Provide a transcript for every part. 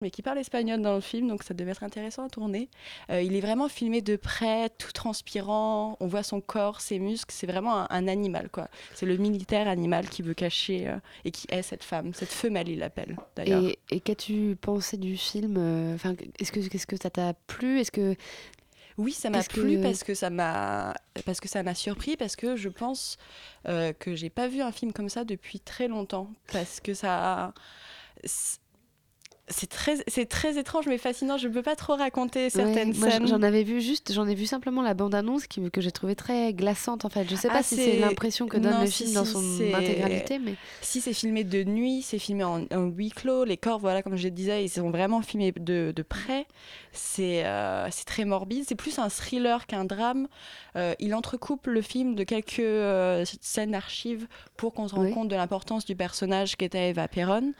mais qui parle espagnol dans le film, donc ça devait être intéressant à tourner. Euh, il est vraiment filmé de près, tout transpirant. On voit son corps, ses muscles. C'est vraiment un, animal, quoi. C'est le militaire animal qui veut cacher euh, et qui est cette femme, cette femelle, il l'appelle d'ailleurs. Et, et qu'as-tu pensé du film euh, Enfin, est-ce que qu'est-ce que ça t'a plu? Est-ce que oui, ça m'a plu parce que ça m'a parce que ça m'a surpris parce que je pense que j'ai pas vu un film comme ça depuis très longtemps parce que ça c'est très, c'est très étrange mais fascinant. Je ne peux pas trop raconter certaines scènes. J'en avais vu juste, j'en ai vu simplement la bande-annonce qui, que j'ai trouvé très glaçante en fait. Je ne sais pas ah, si c'est l'impression que donne le film dans son intégralité, mais si c'est filmé de nuit, c'est filmé en, huis clos. Les corps, voilà, comme je disais, ils sont vraiment filmés de, de près. C'est, euh, c'est très morbide. C'est plus un thriller qu'un drame. Euh, il entrecoupe le film de quelques euh, scènes archives pour qu'on se rende compte de l'importance du personnage qu'était Eva Perron.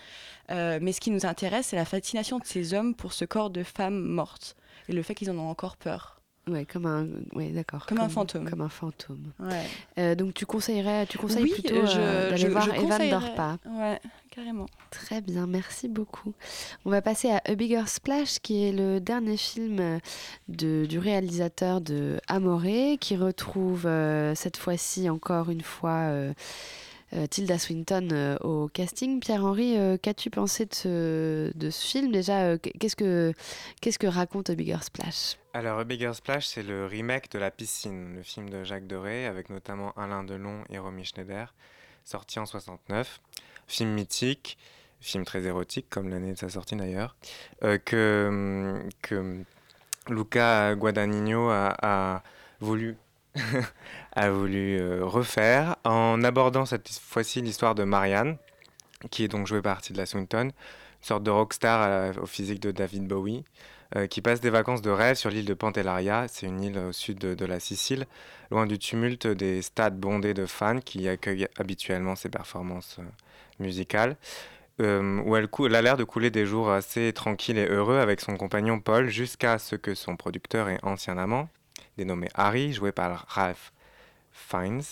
Euh, mais ce qui nous intéresse, c'est la fascination de ces hommes pour ce corps de femme morte et le fait qu'ils en ont encore peur. Ouais, comme un, ouais, d'accord. Comme, un fantôme. Comme un fantôme. Ouais. Euh, donc tu conseillerais, tu conseilles plutôt euh, d'aller voir Eva ne dort pas. Ouais, carrément. Très bien, merci beaucoup. On va passer à A Bigger Splash, qui est le dernier film de, du réalisateur de Amoré, qui retrouve cette fois-ci encore une fois euh, Tilda Swinton euh, au casting. Pierre-Henri, euh, qu'as-tu pensé de ce, film? Déjà, qu'est-ce que, qu'est-ce que raconte Bigger Splash? Alors, Bigger Splash, c'est le remake de La Piscine, le film de Jacques Doré, avec notamment Alain Delon et Romy Schneider, sorti en 69. Film mythique, film très érotique, comme l'année de sa sortie d'ailleurs, que, que Luca Guadagnino a voulu a voulu euh, refaire en abordant cette fois-ci l'histoire de Marianne, qui est donc jouée par Tilda Swinton, une sorte de rockstar au physique de David Bowie, euh, qui passe des vacances de rêve sur l'île de Pantellaria, c'est une île au sud de, la Sicile, loin du tumulte des stades bondés de fans qui accueillent habituellement ses performances euh, musicales. où elle, elle a l'air de couler des jours assez tranquilles et heureux avec son compagnon Paul jusqu'à ce que son producteur et ancien amant, dénommé Harry, joué par Ralph Fiennes,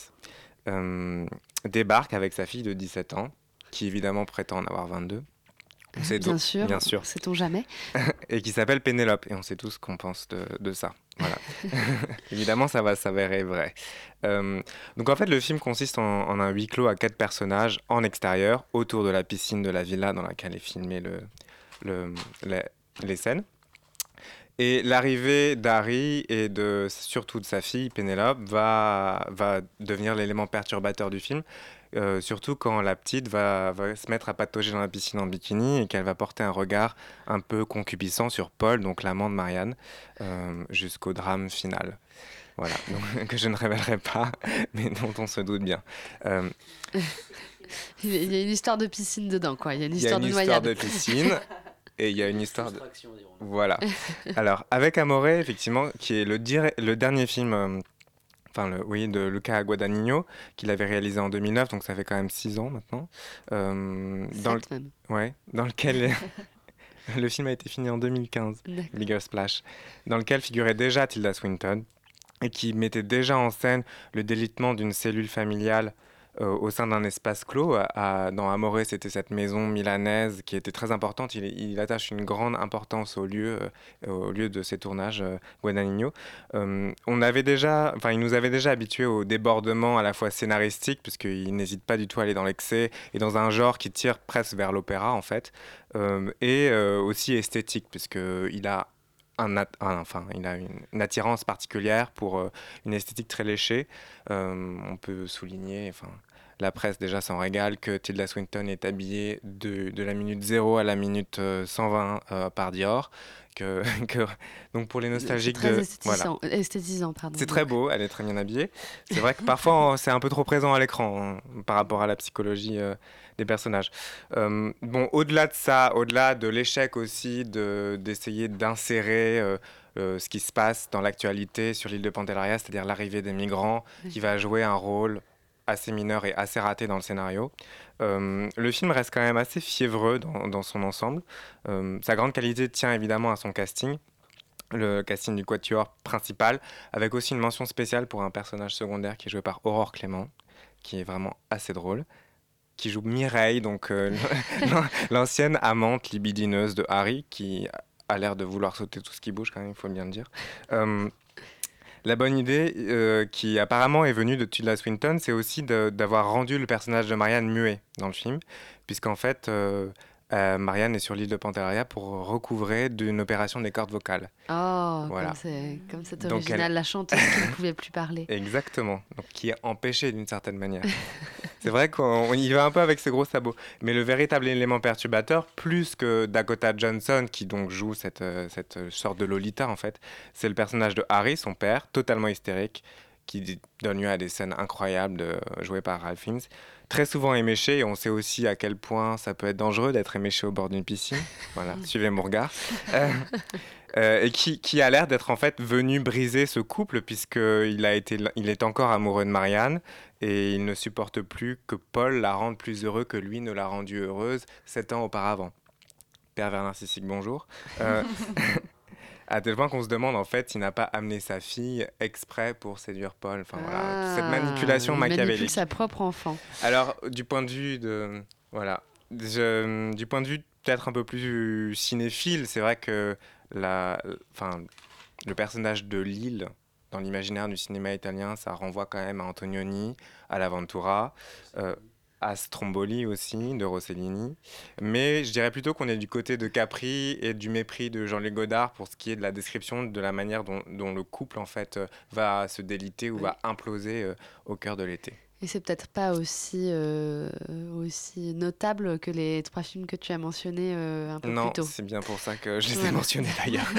euh, débarque avec sa fille de 17 ans, qui évidemment prétend en avoir 22. On bien, sûr, bien sûr, sait-on jamais. et qui s'appelle Pénélope, et on sait tous ce qu'on pense de, de, ça. Voilà. évidemment, ça va s'avérer vrai. Euh, donc en fait, le film consiste en, un huis clos à quatre personnages en extérieur, autour de la piscine de la villa dans laquelle est filmé le, le, les scènes. Et l'arrivée d'Harry et de, surtout de sa fille Pénélope va, va devenir l'élément perturbateur du film, euh, surtout quand la petite va, va, se mettre à patauger dans la piscine en bikini et qu'elle va porter un regard un peu concupissant sur Paul, donc l'amant de Marianne, euh, jusqu'au drame final. Voilà, donc, que je ne révélerai pas, mais dont on se doute bien. Euh, il y a une histoire de piscine dedans, quoi. Il y a une histoire, il y a une histoire de piscine. Et il y a une histoire de... Voilà. Alors, avec Amoré, effectivement, qui est le, le dernier film... Euh, enfin, le, oui, de Luca Guadagnino, qu'il avait réalisé en 2009, donc ça fait quand même six ans maintenant. Euh, dans, le... ouais, dans lequel le film a été fini en 2015, Bigger Splash, dans lequel figurait déjà Tilda Swinton et qui mettait déjà en scène le délitement d'une cellule familiale au sein d'un espace clos. Dans Amore, c'était cette maison milanaise qui était très importante. Il, attache une grande importance au lieu, euh, au lieu de ses tournages, euh, Guadagnino. on avait déjà, enfin, il nous avait déjà habitués au débordement à la fois scénaristique, puisqu'il n'hésite pas du tout à aller dans l'excès, et dans un genre qui tire presque vers l'opéra, en fait, et aussi esthétique, puisqu'il a un, enfin, il a une, attirance particulière pour une esthétique très léchée. on peut souligner, enfin, la presse déjà s'en régale que Tilda Swinton est habillée de, de la minute 0 à la minute 120 euh, euh, par Dior. Que, que, donc pour les nostalgiques de voilà. esthétisant pardon. C'est très beau, elle est très bien habillée. C'est vrai que parfois c'est un peu trop présent à l'écran hein, par rapport à la psychologie euh, des personnages. bon, au-delà de ça, au-delà de l'échec aussi de d'essayer d'insérer ce qui se passe dans l'actualité sur l'île de Pantellaria, c'est-à-dire l'arrivée des migrants, qui va jouer un rôle assez mineur et assez raté dans le scénario. Euh, le film reste quand même assez fiévreux dans, son ensemble. Euh, sa grande qualité tient évidemment à son casting, le casting du quatuor principal, avec aussi une mention spéciale pour un personnage secondaire qui est joué par Aurore Clément, qui est vraiment assez drôle. Qui joue Mireille, donc l'ancienne amante libidineuse de Harry, qui a l'air de vouloir sauter tout ce qui bouge, quand même, il faut bien le dire. La bonne idée, qui apparemment est venue de Tilda Swinton, c'est aussi d'avoir rendu le personnage de Marianne muet dans le film, puisqu'en fait, euh, Marianne est sur l'île de Pantelleria pour recouvrer d'une opération des cordes vocales. Oh, voilà. comme, cette originale, la chanteuse qui ne pouvait plus parler. Exactement, donc qui est empêchée d'une certaine manière. c'est vrai qu'on y va un peu avec ses gros sabots. Mais le véritable élément perturbateur, plus que Dakota Johnson, qui donc joue cette, euh, cette sorte de Lolita en fait, c'est le personnage de Harry, son père, totalement hystérique, qui donne lieu à des scènes incroyables de, jouées par Ralph Fiennes très souvent éméché et on sait aussi à quel point ça peut être dangereux d'être éméché au bord d'une piscine. Voilà, suivez mon regard. Euh, euh, et qui, qui a l'air d'être en fait venu briser ce couple puisqu'il a été, il est encore amoureux de Marianne et il ne supporte plus que Paul la rende plus heureux que lui ne l'a rendue heureuse sept ans auparavant. Pervers narcissique, bonjour. Euh, à tel point qu'on se demande en fait s'il n'a pas amené sa fille exprès pour séduire Paul. Enfin voilà, cette ah, manipulation il machiavélique. sa propre enfant. Alors du point de vue de voilà, du point de vue peut-être un peu plus cinéphile, c'est vrai que la, enfin le personnage de Lille dans l'imaginaire du cinéma italien, ça renvoie quand même à Antonioni, à l'Aventura. Euh, à Stromboli aussi, de Rossellini. Mais je dirais plutôt qu'on est du côté de Capri et du mépris de Jean-Luc Godard pour ce qui est de la description de la manière dont, le couple en fait euh, va se déliter ou va imploser euh, au cœur de l'été. Et c'est peut-être pas aussi, euh, aussi notable que les trois films que tu as mentionnés un peu plus tôt. Non, c'est bien pour ça que je les ai mentionnés d'ailleurs.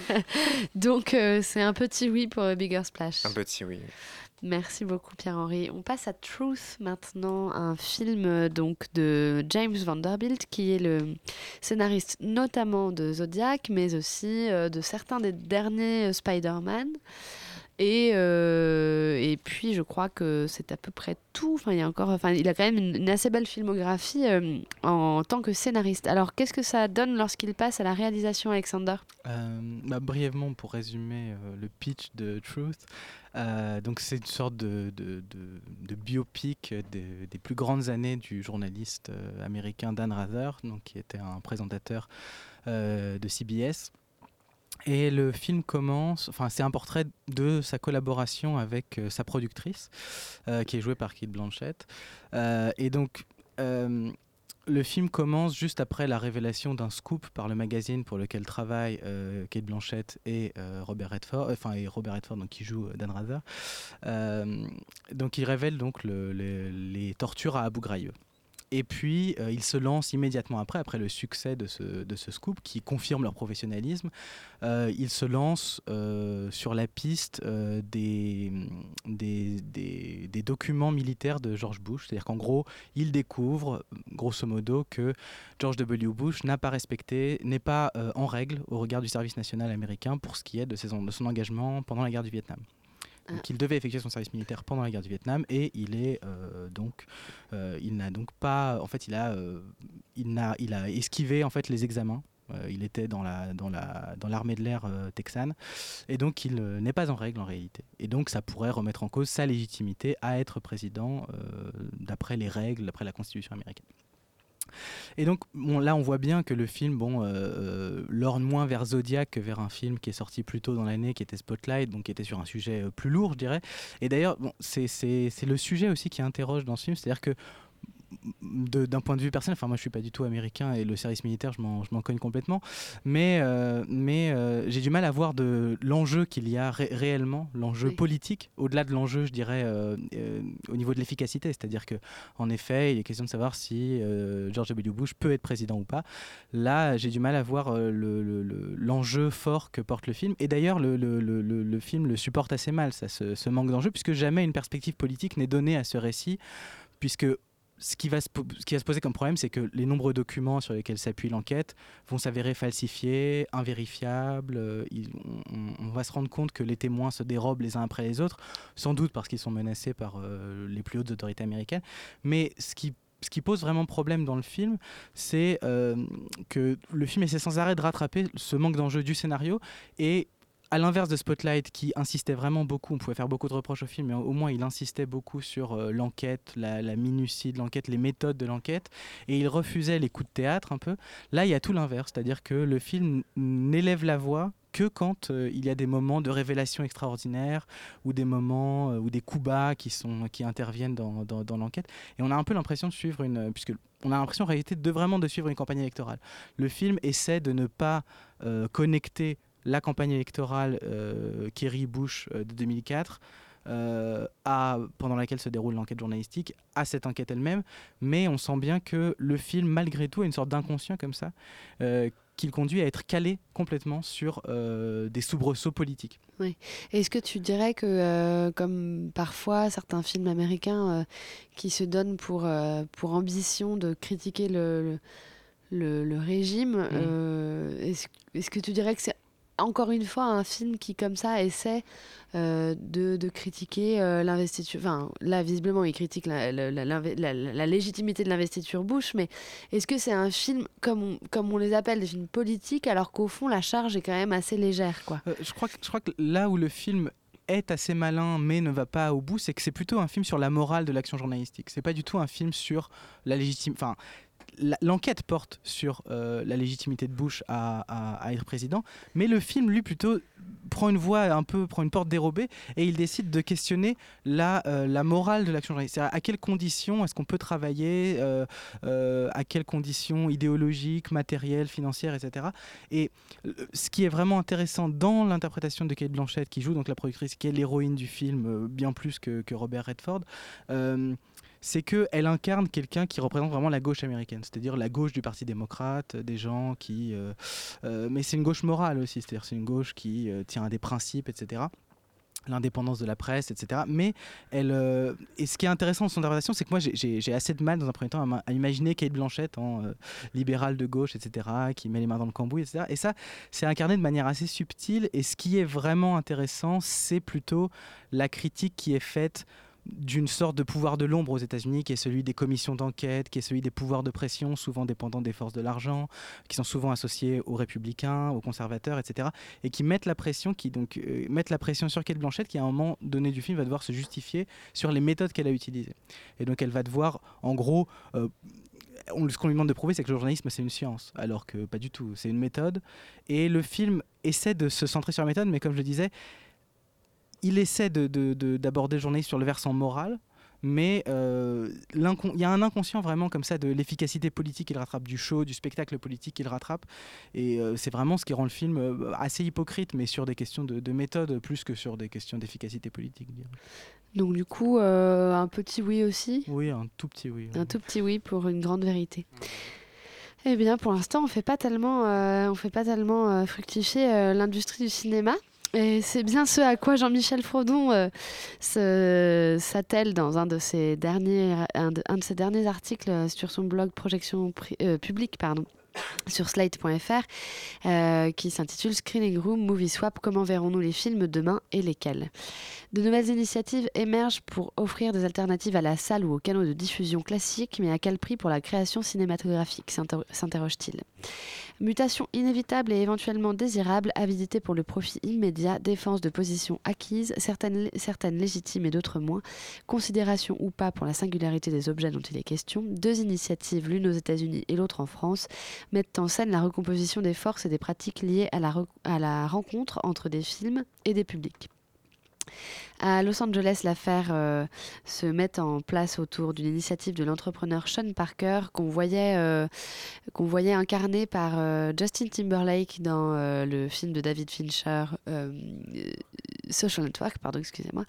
Donc c'est un petit oui pour Bigger Splash. Un petit oui. Merci beaucoup Pierre-Henri. On passe à Truth maintenant, un film euh, donc de James Vanderbilt qui est le scénariste notamment de Zodiac mais aussi euh, de certains des derniers euh, Spider-Man. Et, et puis je crois que c'est à peu près tout. Enfin, il, y a encore, enfin, il a quand même une, assez belle filmographie en tant que scénariste. Alors qu'est-ce que ça donne lorsqu'il passe à la réalisation, Alexander? Bah, Brièvement, pour résumer le pitch de Truth, euh, donc c'est une sorte de, de, biopic des, plus grandes années du journaliste euh, américain Dan Rather, donc, qui était un présentateur euh, de CBS. Et le film commence, enfin c'est un portrait de sa collaboration avec sa productrice, qui est jouée par Kate Blanchett. et donc le film commence juste après la révélation d'un scoop par le magazine pour lequel travaillent euh, Kate Blanchett et euh, Robert Redford, enfin et Robert Redford donc qui joue Dan Rather. Euh, donc il révèle donc les, tortures à Abu Ghraib. Et puis, euh, ils se lancent immédiatement après, après le succès de ce, scoop, qui confirme leur professionnalisme, euh, ils se lancent euh, sur la piste des, documents militaires de George Bush. C'est-à-dire qu'en gros, ils découvrent, grosso modo, que George W. Bush n'a pas respecté, n'est pas en règle au regard du service national américain pour ce qui est de son engagement pendant la guerre du Vietnam. Donc, ah. il devait effectuer son service militaire pendant la guerre du Vietnam et il est euh, donc euh, il n'a donc pas en fait il a euh, esquivé en fait les examens. Il était dans dans l'armée de l'air texane. Et donc il n'est pas en règle en réalité. Et donc ça pourrait remettre en cause sa légitimité à être président d'après les règles d'après la constitution américaine et donc là, on voit bien que le film, bon, euh, euh, lorne moins vers Zodiac que vers un film qui est sorti plus tôt dans l'année, qui était Spotlight, donc qui était sur un sujet euh, plus lourd, je dirais. Et d'ailleurs, bon, c'est le sujet aussi qui interroge dans ce film, c'est-à-dire que d'un point de vue personnel, enfin moi je suis pas du tout américain et le service militaire je m'en cogne complètement, mais, euh, mais euh, j'ai du mal à voir de l'enjeu qu'il y a réellement, l'enjeu politique, au-delà de l'enjeu je dirais euh, au niveau de l'efficacité, c'est-à-dire que en effet il est question de savoir si George W. Bush peut être président ou pas. Là j'ai du mal à voir l'enjeu fort que porte le film et d'ailleurs le, le, film le supporte assez mal, ça, ce, ce manque d'enjeu, puisque jamais une perspective politique n'est donnée à ce récit, puisque ce qui, va se, poser comme problème, c'est que les nombreux documents sur lesquels s'appuie l'enquête vont s'avérer falsifiés, invérifiables. Euh, on, va se rendre compte que les témoins se dérobent les uns après les autres, sans doute parce qu'ils sont menacés par euh, les plus hautes autorités américaines. Mais ce qui ce qui pose vraiment problème dans le film, c'est euh, que le film essaie sans arrêt de rattraper ce manque d'enjeu du scénario et à l'inverse de Spotlight qui insistait vraiment beaucoup, on pouvait faire beaucoup de reproches au film, mais au moins il insistait beaucoup sur euh, l'enquête, la, minutie de l'enquête, les méthodes de l'enquête, et il refusait les coups de théâtre un peu. Là, il y a tout l'inverse, c'est-à-dire que le film n'élève la voix que quand euh, il y a des moments de révélation extraordinaire ou des moments euh, ou des coups bas qui, sont, qui interviennent dans, dans, l'enquête. Et on a un peu l'impression de suivre une... puisque on a l'impression en réalité de vraiment de suivre une campagne électorale. Le film essaie de ne pas connecter la campagne électorale euh, Kerry-Bush euh, de 2004, euh, à, pendant laquelle se déroule l'enquête journalistique, à cette enquête elle-même, mais on sent bien que le film, malgré tout, a une sorte d'inconscient comme ça, qui le conduit à être calé complètement sur des soubresauts politiques. Oui. Est-ce que tu dirais que, comme parfois certains films américains qui se donnent pour, pour ambition de critiquer le, le, régime, mmh. est-ce que tu dirais que c'est encore une fois un film qui comme ça essaie euh, de, critiquer euh, l'investiture. Enfin, là, visiblement, il critique la, légitimité de l'investiture Bush, mais est-ce que c'est un film, comme on, comme on les appelle, des films politiques, alors qu'au fond, la charge est quand même assez légère quoi? Euh, je, crois que, je crois que là où le film est assez malin mais ne va pas au bout, c'est que c'est plutôt un film sur la morale de l'action journalistique. C'est pas du tout un film sur la légitimité. Enfin, l'enquête porte sur euh, la légitimité de Bush à, être président, mais le film, lui, plutôt prend une voie un peu, prend une porte dérobée et il décide de questionner la, euh, morale de l'action journalistique. À quelles conditions est-ce qu'on peut travailler, euh, à quelles conditions idéologiques, matérielles, financières, etc. Et ce qui est vraiment intéressant dans l'interprétation de Kate Blanchett, qui joue donc la productrice, qui est l'héroïne du film, bien plus que Robert Redford, c'est qu'elle incarne quelqu'un qui représente vraiment la gauche américaine, c'est-à-dire la gauche du Parti démocrate, des gens qui... Euh, euh, mais c'est une gauche morale aussi, c'est-à-dire c'est une gauche qui euh, tient à des principes, etc l'indépendance de la presse, etc. Mais elle, et ce qui est intéressant dans son interprétation, c'est que moi j'ai assez de mal dans un premier temps à, imaginer Kate Blanchett en libérale de gauche, etc., qui met les mains dans le cambouis, etc. Et ça, c'est incarné de manière assez subtile. Et ce qui est vraiment intéressant, c'est plutôt la critique qui est faite d'une sorte de pouvoir de l'ombre aux États-Unis, qui est celui des commissions d'enquête, qui est celui des pouvoirs de pression, souvent dépendants des forces de l'argent, qui sont souvent associés aux républicains, aux conservateurs, etc., et qui mettent la pression, qui donc euh, mettent la pression sur Kate Blanchett, qui à un moment donné du film va devoir se justifier sur les méthodes qu'elle a utilisées. Et donc elle va devoir, en gros, euh, ce qu'on lui demande de prouver, c'est que le journalisme, c'est une science, alors que pas du tout, c'est une méthode. Et le film essaie de se centrer sur la méthode, mais comme je le disais, il essaie d'aborder de, le journaliste sur le versant moral, mais euh, il y a un inconscient vraiment comme ça de l'efficacité politique qu'il rattrape, du show, du spectacle politique qu'il rattrape. Et euh, c'est vraiment ce qui rend le film euh, assez hypocrite, mais sur des questions de, méthode plus que sur des questions d'efficacité politique. Donc du coup, un petit oui aussi? Oui, un tout petit oui. Un tout petit oui pour une grande vérité. Eh bien, pour l'instant, on fait pas tellement, on fait pas tellement fructifier l'industrie du cinéma. Et c'est bien ce à quoi Jean-Michel Frodon euh, s'attelle dans un de, ses derniers, articles sur son blog Projection euh, publique. Pardon sur slate.fr euh, qui s'intitule Screening Room Movie Swap Comment verrons-nous les films demain et lesquels? De nouvelles initiatives émergent pour offrir des alternatives à la salle ou aux canaux de diffusion classiques, mais à quel prix pour la création cinématographique s'interroge-t-il? Mutation inévitable et éventuellement désirable, avidité pour le profit immédiat, défense de positions acquises, certaines, certaines légitimes et d'autres moins, considération ou pas pour la singularité des objets dont il est question, deux initiatives, l'une aux États-Unis et l'autre en France, mettent en scène la recomposition des forces et des pratiques liées à la, rencontre entre des films et des publics. À Los Angeles, l'affaire euh, se met en place autour d'une initiative de l'entrepreneur Sean Parker qu'on voyait, euh, qu'on voyait incarné par euh, Justin Timberlake dans le film de David Fincher, Social Network, pardon, excusez-moi.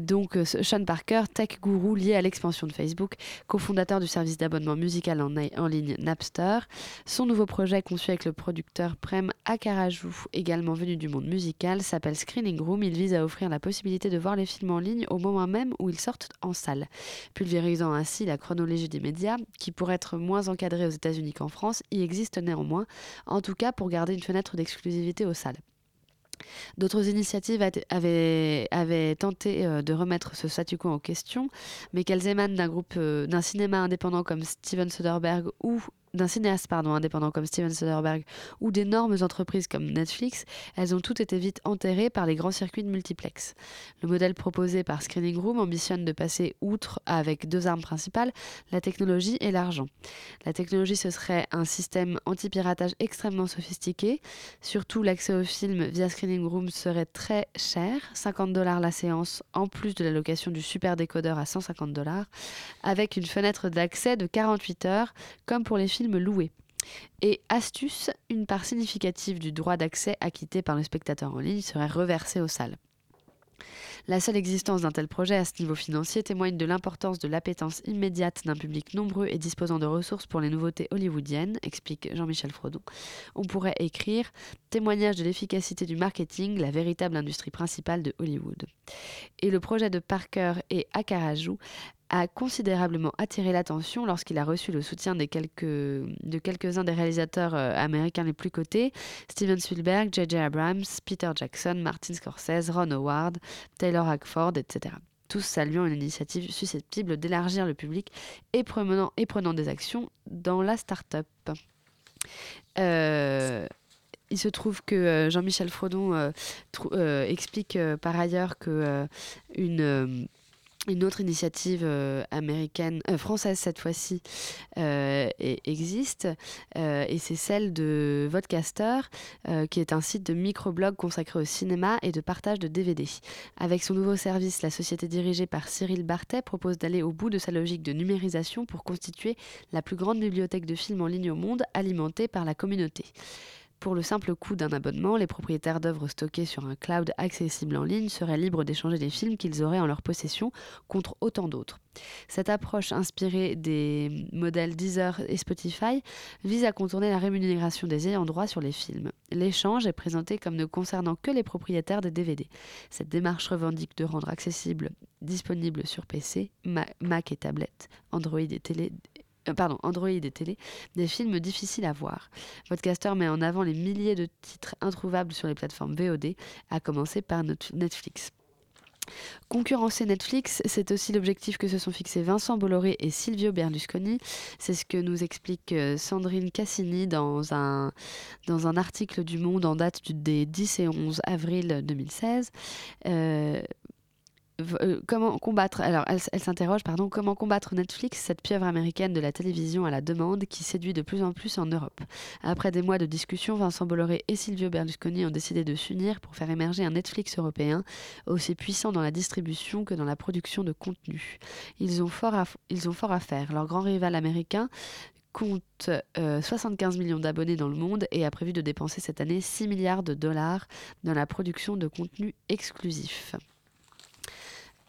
donc Sean Parker, tech gourou lié à l'expansion de Facebook, cofondateur du service d'abonnement musical en, en, ligne Napster. Son nouveau projet conçu avec le producteur Prem Akaraju, également venu du monde musical, s'appelle Screening Room. Il vise à offrir la de voir les films en ligne au moment même où ils sortent en salle, pulvérisant ainsi la chronologie des médias, qui pour être moins encadrée aux États-Unis qu'en France, y existe néanmoins, en tout cas pour garder une fenêtre d'exclusivité aux salles. D'autres initiatives avaient, avaient tenté euh, de remettre ce statu quo en question, mais qu'elles émanent d'un groupe, euh, d'un cinéma indépendant comme Steven Soderbergh ou d'un cinéaste pardon, indépendant comme Steven Soderbergh ou d'énormes entreprises comme Netflix, elles ont toutes été vite enterrées par les grands circuits de multiplex. Le modèle proposé par Screening Room ambitionne de passer outre avec deux armes principales, la technologie et l'argent. La technologie, ce serait un système anti-piratage extrêmement sophistiqué. Surtout, l'accès au film via Screening Room serait très cher, 50 dollars la séance, en plus de la location du super décodeur à 150 dollars, avec une fenêtre d'accès de 48 heures, comme pour les films loués. Et astuce, une part significative du droit d'accès acquitté par le spectateur en ligne serait reversée aux salles. La seule existence d'un tel projet à ce niveau financier témoigne de l'importance de l'appétence immédiate d'un public nombreux et disposant de ressources pour les nouveautés hollywoodiennes, explique Jean-Michel Frodon. On pourrait écrire témoignage de l'efficacité du marketing, la véritable industrie principale de Hollywood. Et le projet de Parker et Akaraju a considérablement attiré l'attention lorsqu'il a reçu le soutien de quelques-uns des réalisateurs euh, américains les plus cotés, Steven Spielberg, J.J. Abrams, Peter Jackson, Martin Scorsese, Ron Howard, Taylor Hackford, etc. Tous saluant une initiative susceptible d'élargir le public et prenant, des actions dans la start-up. Euh, il se trouve que euh, Jean-Michel Frodon explique par ailleurs que une une autre initiative euh, américaine, euh, française cette fois-ci, euh, existe, et c'est celle de Vodcaster, qui est un site de microblog consacré au cinéma et de partage de DVD. Avec son nouveau service, la société dirigée par Cyril Bartet propose d'aller au bout de sa logique de numérisation pour constituer la plus grande bibliothèque de films en ligne au monde, alimentée par la communauté. Pour le simple coût d'un abonnement, les propriétaires d'œuvres stockées sur un cloud accessible en ligne seraient libres d'échanger des films qu'ils auraient en leur possession contre autant d'autres. Cette approche inspirée des modèles Deezer et Spotify vise à contourner la rémunération des ayants droit sur les films. L'échange est présenté comme ne concernant que les propriétaires des DVD. Cette démarche revendique de rendre accessible, disponible sur PC, Mac et tablette, Android et télé euh, pardon, Android et télé, des films difficiles à voir. Podcaster met en avant les milliers de titres introuvables sur les plateformes VOD, à commencer par Netflix. Concurrencer Netflix, c'est aussi l'objectif que se sont fixés Vincent Bolloré et Silvio Berlusconi. C'est ce que nous explique euh, Sandrine Cassini dans un, dans un article du Monde en date des 10 et 11 avril 2016. Euh, comment combattre alors elle, s'interroge pardon comment combattre Netflix cette pieuvre américaine de la télévision à la demande qui séduit de plus en plus en Europe. Après des mois de discussion Vincent Bolloré et Silvio Berlusconi ont décidé de s'unir pour faire émerger un Netflix européen aussi puissant dans la distribution que dans la production de contenu. Ils ont fort à, faire. Leur grand rival américain compte 75 euh, millions d'abonnés dans le monde et a prévu de dépenser cette année 6 milliards de dollars dans la production de contenu exclusif.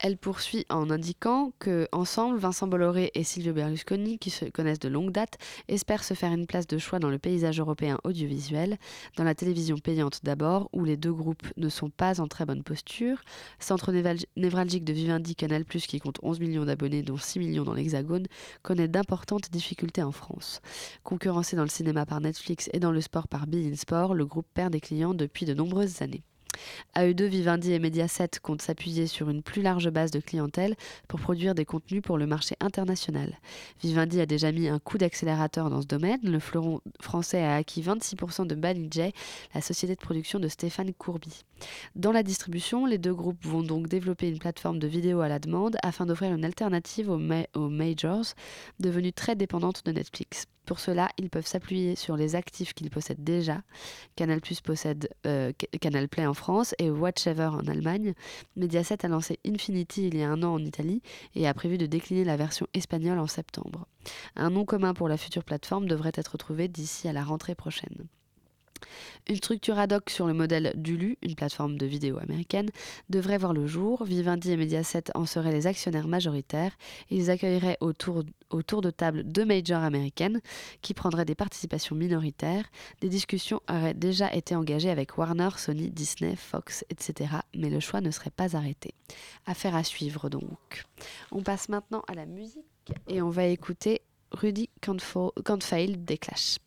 Elle poursuit en indiquant que, ensemble, Vincent Bolloré et Silvio Berlusconi, qui se connaissent de longue date, espèrent se faire une place de choix dans le paysage européen audiovisuel, dans la télévision payante d'abord, où les deux groupes ne sont pas en très bonne posture, centre névralgique de Vivendi Canal+, qui compte 11 millions d'abonnés, dont 6 millions dans l'Hexagone, connaît d'importantes difficultés en France. Concurrencé dans le cinéma par Netflix et dans le sport par Bein Sport, le groupe perd des clients depuis de nombreuses années. AE2, Vivendi et Mediaset comptent s'appuyer sur une plus large base de clientèle pour produire des contenus pour le marché international. Vivendi a déjà mis un coup d'accélérateur dans ce domaine. Le fleuron français a acquis 26% de Banijay, la société de production de Stéphane Courby. Dans la distribution, les deux groupes vont donc développer une plateforme de vidéo à la demande afin d'offrir une alternative aux, majors, devenues très dépendantes de Netflix. Pour cela, ils peuvent s'appuyer sur les actifs qu'ils possèdent déjà. Canal possède euh, Canal Play en France et Watchever en Allemagne. Mediaset a lancé Infinity il y a un an en Italie et a prévu de décliner la version espagnole en septembre. Un nom commun pour la future plateforme devrait être trouvé d'ici à la rentrée prochaine. Une structure ad hoc sur le modèle d'Ulu, une plateforme de vidéo américaine, devrait voir le jour. Vivendi et Mediaset en seraient les actionnaires majoritaires. Ils accueilleraient autour, autour de table deux majors américaines qui prendraient des participations minoritaires. Des discussions auraient déjà été engagées avec Warner, Sony, Disney, Fox, etc. Mais le choix ne serait pas arrêté. Affaire à suivre donc. On passe maintenant à la musique et on va écouter Rudy Can't Fail des Clash.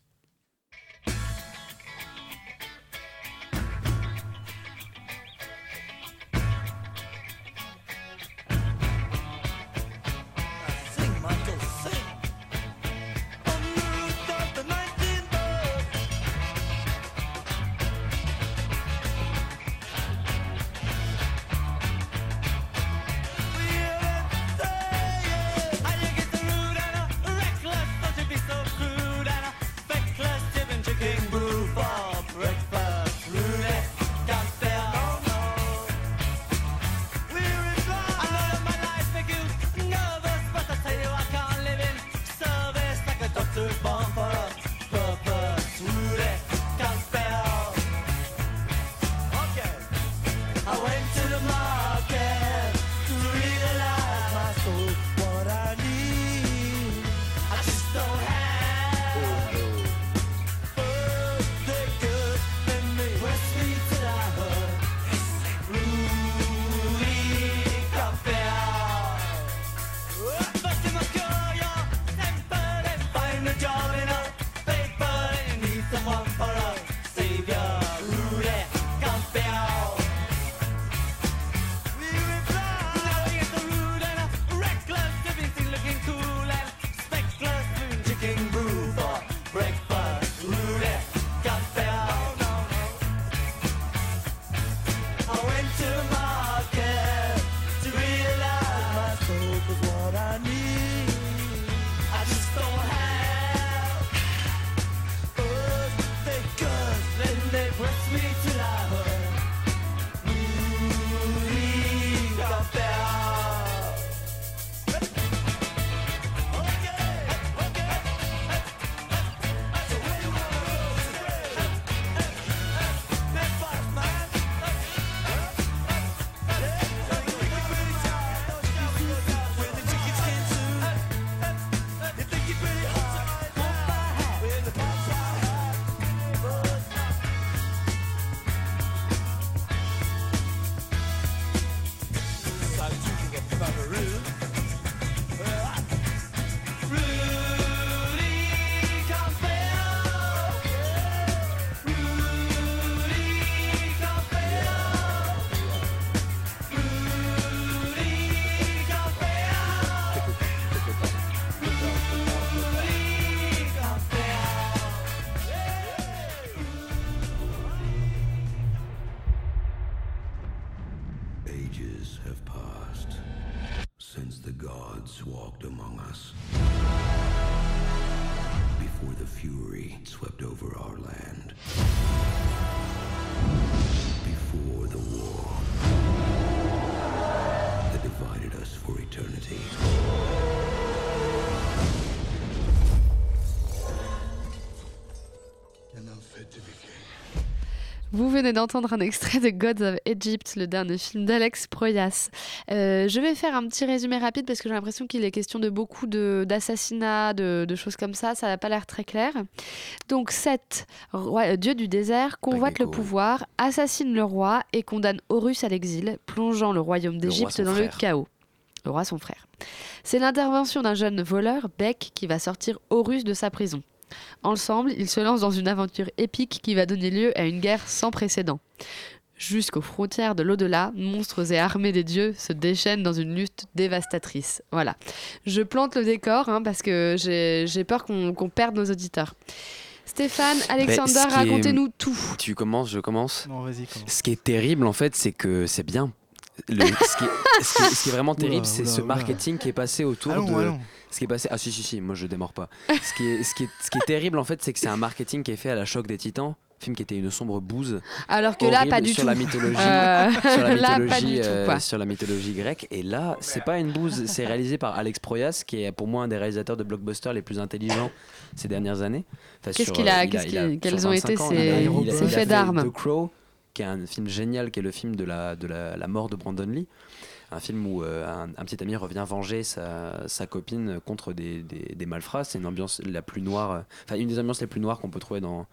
Vous venez d'entendre un extrait de Gods of Egypt, le dernier film d'Alex Proyas. Euh, je vais faire un petit résumé rapide parce que j'ai l'impression qu'il est question de beaucoup d'assassinats, de, de choses comme ça. Ça n'a pas l'air très clair. Donc, Seth, roi, euh, dieu du désert, convoite le pouvoir, assassine le roi et condamne Horus à l'exil, plongeant le royaume d'Égypte dans frère. le chaos. Le roi, son frère. C'est l'intervention d'un jeune voleur, Beck, qui va sortir Horus de sa prison. Ensemble, ils se lancent dans une aventure épique qui va donner lieu à une guerre sans précédent. Jusqu'aux frontières de l'au-delà, monstres et armées des dieux se déchaînent dans une lutte dévastatrice. Voilà. Je plante le décor hein, parce que j'ai j'ai peur qu'on qu'on perde nos auditeurs. Stéphane, Alexander, est- racontez-nous tout. Tu commences, je commence. Non, vas-y, commence. Ce qui est terrible, en fait, c'est que c'est bien. Le- ce, qui est, ce qui est- ce qui est vraiment terrible, c'est ce oula. marketing qui est passé autour Allons, de. allons. Ce qui est passé. Ah, si, si, si, moi je démords pas. Ce qui est, ce qui est, ce qui est terrible, en fait, c'est que c'est un marketing qui est fait à la choc des titans. Film qui était une sombre bouse. Alors que là, pas du sur tout. la mythologie. Euh, sur la là, pas mythologie, du tout. quoi. sur la mythologie grecque. Et là, c'est pas une bouse, c'est réalisé par Alex Proyas, qui est pour moi un des réalisateurs de blockbusters les plus intelligents ces dernières années. Enfin, Qu'est-ce qu'il a- euh, a- quels ont 25 été ses- faits fait d'armes The Crow, qui est un film génial, qui est le film de la, de la, mort de Brandon Lee. Un film où euh, un, petit ami revient venger sa, copine contre des, des, malfrats. C'est une ambiance la plus noire, enfin une des ambiances les plus noires qu'on peut trouver dans,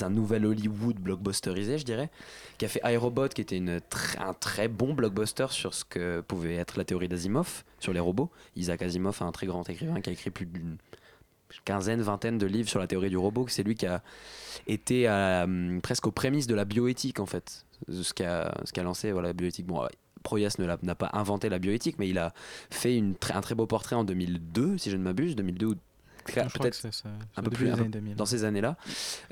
un nouvel Hollywood blockbusterisé, je dirais. Qui a fait iRobot, qui était une un très bon blockbuster sur ce que pouvait être la théorie d'Asimov sur les robots. Isaac Asimov, un très grand écrivain qui a écrit plus d'une quinzaine, vingtaine de livres sur la théorie du robot. C'est lui qui a été hum, presque aux prémices de la bioéthique, en fait. Ce qu'a qu'a lancé voilà, la bioéthique. Bon, Proyas n'a pas inventé la bioéthique, mais il a fait un très beau portrait en 2002, si je ne m'abuse, 2002 ou peut-être c'est un C'est peu plus les un peu années 2000. dans ces années-là.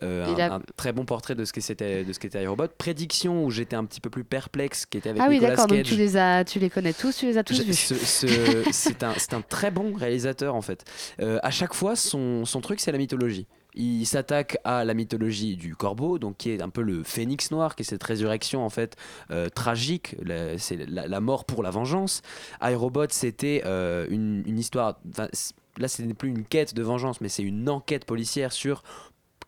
Euh, Il un, a- un très bon portrait de ce que c'était de ce qu'était iRobot. Prédiction où j'étais un petit peu plus perplexe, qui était avec Ah oui, Nicolas d'accord. Donc tu les as, tu les connais tous, tu les as tous vus. ce- ce- c'est un, c'est un très bon réalisateur en fait. Euh, à chaque fois, son, son truc, c'est la mythologie. Il s'attaque à la mythologie du corbeau, donc qui est un peu le phénix noir, qui est cette résurrection en fait euh, tragique. C'est la, la mort pour la vengeance. iRobot, c'était euh, une, une histoire. Là, ce n'est plus une quête de vengeance, mais c'est une enquête policière sur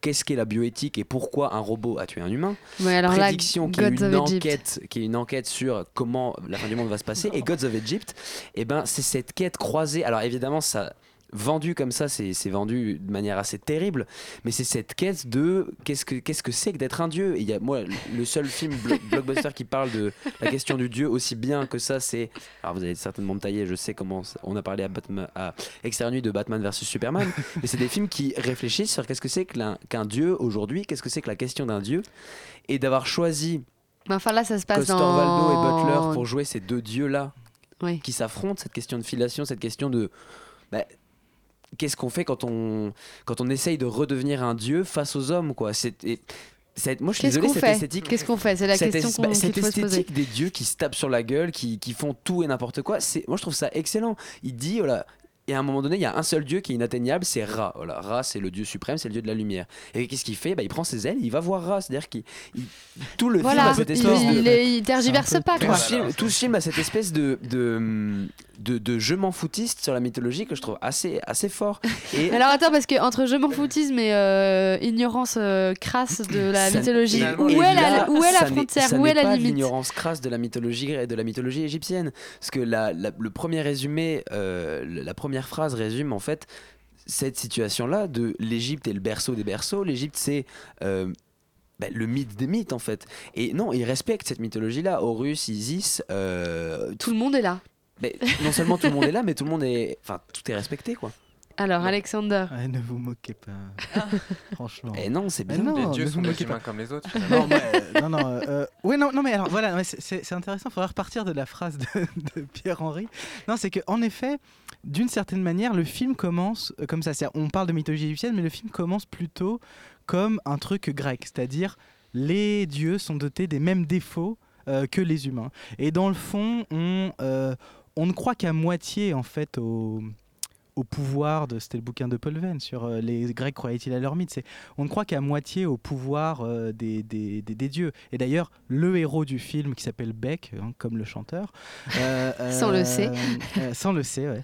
qu'est-ce qu'est la bioéthique et pourquoi un robot a tué un humain. Ouais, alors là, Prédiction qui est, une enquête, qui est une enquête sur comment la fin du monde va se passer. Et Gods of Egypt, eh ben, c'est cette quête croisée. Alors évidemment, ça vendu comme ça, c'est vendu de manière assez terrible, mais c'est cette quête de qu'est-ce que qu'est-ce que c'est que d'être un dieu. Et il y a moi le seul film blo- blockbuster qui parle de la question du dieu aussi bien que ça, c'est alors vous allez certainement me tailler, je sais comment on a parlé à Batman à Nuit de Batman versus Superman, mais c'est des films qui réfléchissent sur qu'est-ce que c'est qu'un dieu aujourd'hui, qu'est-ce que c'est que la question d'un dieu, et d'avoir choisi Mais enfin là, ça se passe dans. et Butler pour jouer ces deux dieux-là Oui. qui s'affrontent, cette question de filiation, cette question de... bah, Qu'est-ce qu'on fait quand on, quand on essaye de redevenir un dieu face aux hommes quoi? C'est- et- Moi je suis désolé, cette esthétique... Qu'est-ce qu'on fait? C'est la question es- qu'on- bah, cette faut se poser. esthétique des dieux qui se tapent sur la gueule, qui, qui font tout et n'importe quoi, c'est moi je trouve ça excellent. Il dit voilà, et à un moment donné, il y a un seul dieu qui est inatteignable, c'est Ra. Voilà, Ra, c'est le dieu suprême, c'est le dieu de la lumière. Et qu'est-ce qu'il fait? Bah, Il prend ses ailes, il va voir Ra. C'est-à-dire qu'il il- tout le film a cette il, espèce de il, il tergiverse pas tout quoi. ce, film, tout ce film a cette espèce de, de, de, de je m'en foutiste sur la mythologie que je trouve assez, assez fort. Et Alors attends, parce que entre je m'en foutisme et euh, ignorance euh, crasse de la ça- mythologie, où et est la, où est la frontière ça Où est la pas limite? l'ignorance crasse de la mythologie grecque, de la mythologie égyptienne. Parce que la, la- le premier résumé, euh, la première phrase résume en fait cette situation-là de l'Égypte est le berceau des berceaux. L'Égypte, c'est bah, le mythe des mythes en fait. Et non, il respecte cette mythologie-là. Horus, Isis, euh, Tout le monde est là. Mais non seulement tout le monde est là, mais tout le monde est, enfin tout est respecté quoi. Alors, Alexander. Ouais, ne vous moquez pas. Franchement. Et non, c'est Mais bien. non, Les ne dieux vous sont des moquez pas. comme les autres. Non, mais, non, non, euh, ouais, non, non, mais alors voilà, ouais, c'est- intéressant. Il faudrait repartir de la phrase de, de Pierre-Henri. Non, c'est qu'en effet, d'une certaine manière, le film commence euh, comme ça. On parle de mythologie égyptienne, mais le film commence plutôt comme un truc grec, c'est-à-dire les dieux sont dotés des mêmes défauts euh, que les humains. Et dans le fond, on, euh, on ne croit qu'à moitié en fait au, au pouvoir de c'était le bouquin de Paul Venn sur euh, les Grecs croyaient-ils à leur mythe c'est on ne croit qu'à moitié au pouvoir euh, des, des, des- des dieux et d'ailleurs le héros du film qui s'appelle Beck hein, comme le chanteur euh, Sans le sait. sans le sait ouais.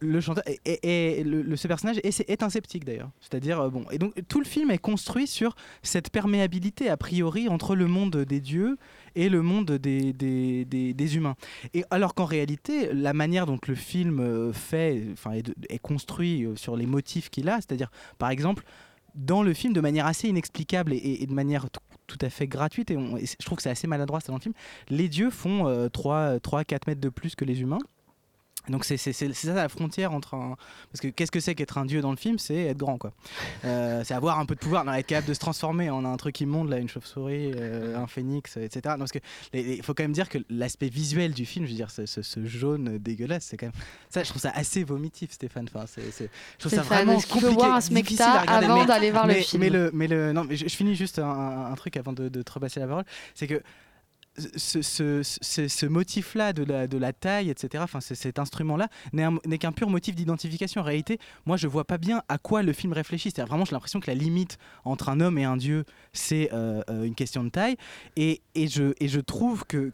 Le chanteur et, et- et le, le- ce personnage est, est un sceptique d'ailleurs c'est-à-dire bon et donc tout le film est construit sur cette perméabilité a priori entre le monde des dieux et le monde des, des, des- humains. Et alors qu'en réalité, la manière dont le film euh, fait, enfin, est, construit euh, sur les motifs qu'il a, c'est-à-dire, par exemple, dans le film, de manière assez inexplicable et, de manière tout à fait gratuite, et, on- je trouve que c'est assez maladroit ça dans le film, les dieux font 3-4 mètres de plus que les humains. Donc c'est ça la frontière entre un... Parce que qu'est-ce que c'est qu'être un dieu dans le film? C'est être grand, quoi. Euh, c'est avoir un peu de pouvoir, non, être capable de se transformer en un truc immonde, là, une chauve-souris, euh, un phénix, etc. Non, parce que il faut quand même dire que l'aspect visuel du film, je veux dire, ce, ce- ce jaune dégueulasse, c'est quand même... Ça, je trouve ça assez vomitif, Stéphane. Enfin, c'est, c'est- je trouve ça vraiment compliqué, voir un difficile smecta à regarder, avant d'aller voir le film? mais le, mais le, non, mais je, je finis juste un, un- un truc avant de, de te repasser la parole, c'est que ce, motif-là de la, taille, etc., enfin, cet instrument-là, n'est un- n'est qu'un pur motif d'identification. En réalité, moi, je vois pas bien à quoi le film réfléchit. C'est vraiment, j'ai l'impression que la limite entre un homme et un dieu, c'est euh, euh, une question de taille. Et, je, trouve que,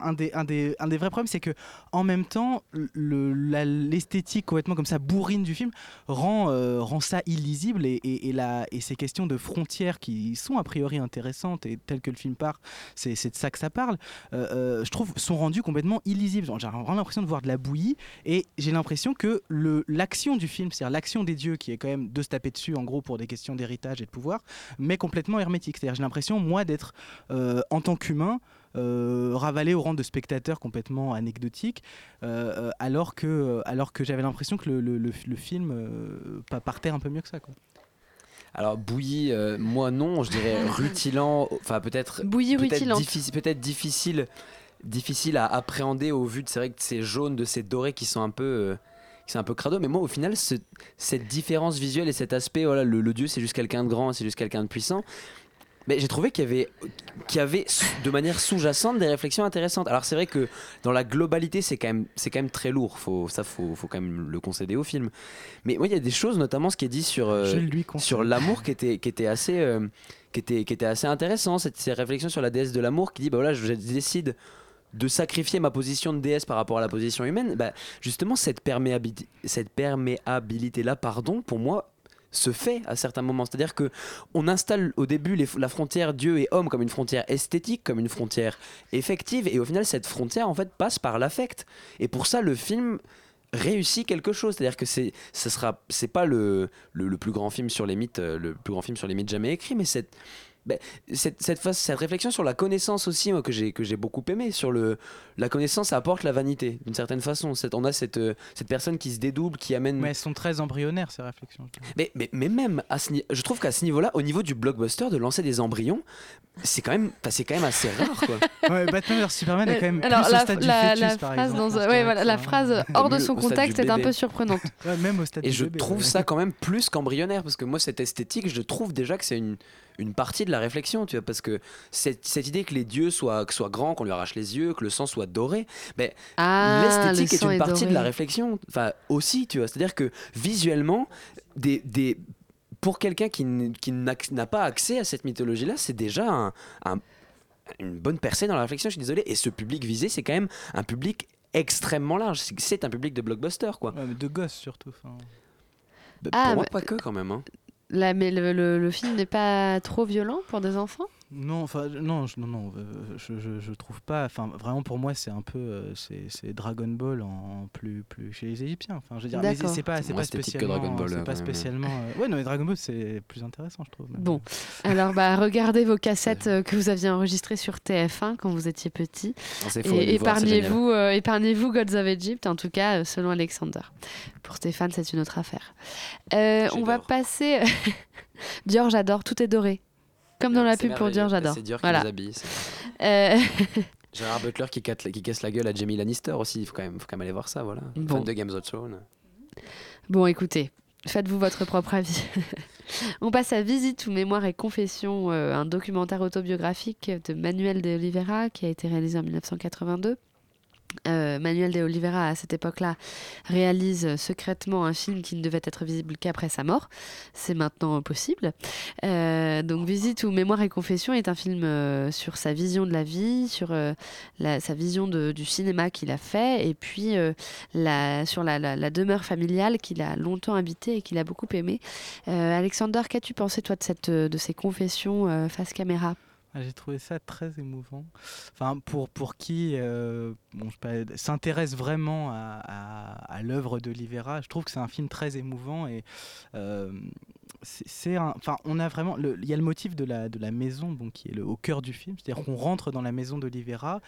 un, des, vrais problèmes, c'est que en même temps, le- l'esthétique complètement comme ça bourrine du film rend, euh, ça illisible et, et ces questions de frontières qui sont a priori intéressantes et telles que le film part, c'est de ça que ça parle, euh, euh, je trouve sont rendues complètement illisibles. J'ai vraiment l'impression de voir de la bouillie et j'ai l'impression que l'action du film, c'est-à-dire l'action des dieux qui est quand même de se taper dessus en gros pour des questions d'héritage et de pouvoir, mais complètement hermétique. C'est-à-dire j'ai l'impression moi d'être euh, en tant qu'humain ravalé au rang de spectateur complètement anecdotique, alors que, alors que j'avais l'impression que le, film euh, pa- partait un peu mieux que ça. Alors bouilli, euh, moi non, je dirais rutilant, enfin peut-être rutilante. difficile, peut-être difficile, difficile à appréhender au vu de c'est vrai que ces jaunes, de ces dorés qui sont un peu, euh, qui sont un peu crado. Mais moi, au final, ce- cette différence visuelle et cet aspect, voilà, le, le dieu, c'est juste quelqu'un de grand, c'est juste quelqu'un de puissant. Mais j'ai trouvé qu'il y avait, qu'il y avait de manière sous-jacente des réflexions intéressantes. Alors c'est vrai que dans la globalité, c'est quand même, c'est quand même très lourd. Faut, ça, faut, faut quand même le concéder au film. Mais moi, il y a des choses, notamment ce qui est dit sur. euh, sur l'amour qui était, qui était assez euh, qui était, qui était assez intéressant cette, ces réflexions sur la déesse de l'amour qui dit bah voilà je décide de sacrifier ma position de déesse par rapport à la position humaine bah, justement cette perméabilité cette perméabilité là pardon pour moi se fait à certains moments. C'est à dire que on installe au début la frontière Dieu et homme comme une frontière esthétique comme une frontière effective et au final cette frontière en fait passe par l'affect. Et pour ça le film réussit quelque chose. C'est à dire que c'est ce sera c'est pas le, le, le plus grand film sur les mythes euh, le plus grand film sur les mythes jamais écrit mais cette ben, cette, cette, phase- cette réflexion sur la connaissance aussi moi, que j'ai que j'ai beaucoup aimé sur le la connaissance apporte la vanité d'une certaine façon cette, on a cette euh, cette personne qui se dédouble qui amène Mais elles sont très embryonnaires ces réflexions. mais, mais, mais même, à ce je trouve qu'à ce niveau-là, au niveau du blockbuster, de lancer des embryons, c'est quand même, enfin, c'est quand même assez rare, quoi. Ouais, Batman vs Superman est quand même Alors plus la, au stade la- du la fœtus par phrase exemple. dans Je ouais, dirais voilà, que la phrase hors de son contexte est un peu surprenante. Ouais, même au stade Et du je bébé, trouve ouais. ça quand même plus qu'embryonnaire, parce que moi, cette esthétique, je trouve déjà que c'est une, une partie de la réflexion, tu vois, parce que cette, cette idée que les dieux soient, que soient grands, qu'on lui arrache les yeux, que le sang soit doré, ben, Ah, l'esthétique le est une partie de la réflexion, enfin, aussi, tu vois, c'est-à-dire que visuellement, des, des, pour quelqu'un qui, qui n'a pas accès à cette mythologie-là, c'est déjà un- un- une bonne percée dans la réflexion, je suis désolé, et ce public visé, c'est quand même un public extrêmement large, C'est- un public de blockbuster, quoi. Ouais, mais de gosses surtout. Bah, Ah, pour moi, mais- pas que quand même. hein. Là, mais le, le- le film n'est pas trop violent pour des enfants? Non, enfin, non, je, non, non, euh, je, je, je trouve pas. Enfin, vraiment pour moi, c'est un peu, euh, c'est c'est Dragon Ball en plus, plus chez les Égyptiens. Enfin, je veux dire, mais c'est- pas, C'est pas que spécialement. Dragon Ball, c'est là, pas spécialement. euh, Ouais, non, mais Dragon Ball c'est plus intéressant, je trouve. même. Bon. Alors, bah, regardez vos cassettes euh, que vous aviez enregistrées sur TF1 quand vous étiez petit. Non, c'est faux, allez Et épargnez-vous euh, épargnez-vous Gods of Egypt, en tout cas, euh, selon Alexander. Pour Stéphane, c'est une autre affaire. Euh, on va passer. Dior, j'adore, tout est doré. Comme dans la pub pour merveilleux. j'adore. C'est qui Voilà. habille. Euh, Gérard Butler qui, casse- qui casse la gueule à Jamie Lannister aussi. Il faut quand même, faut quand même aller voir ça, voilà. Bon. Fan de Games of Thrones. bon, écoutez, faites-vous votre propre avis. On passe à Visite ou Mémoire et Confession, euh, un documentaire autobiographique de Manuel de Oliveira qui a été réalisé en 1982. Euh, Manuel de Oliveira, à cette époque-là, réalise secrètement un film qui ne devait être visible qu'après sa mort. C'est maintenant possible. Euh, donc, Visite ou Mémoire et Confession est un film euh, sur sa vision de la vie, sur sa vision du cinéma qu'il a fait, et puis sur la, demeure familiale qu'il a longtemps habitée et qu'il a beaucoup aimée. Alexander, qu'as-tu pensé, toi, de, ces confessions face caméra? J'ai trouvé ça très émouvant. Enfin, pour, pour qui euh, s'intéresse vraiment à, à- à l'œuvre d'Olivera, je trouve que c'est un film très émouvant et euh, c'est. Enfin, on a vraiment. Il y a le motif de la, de la maison bon, qui est au cœur du film, c'est-à-dire qu'on rentre dans la maison d'Olivera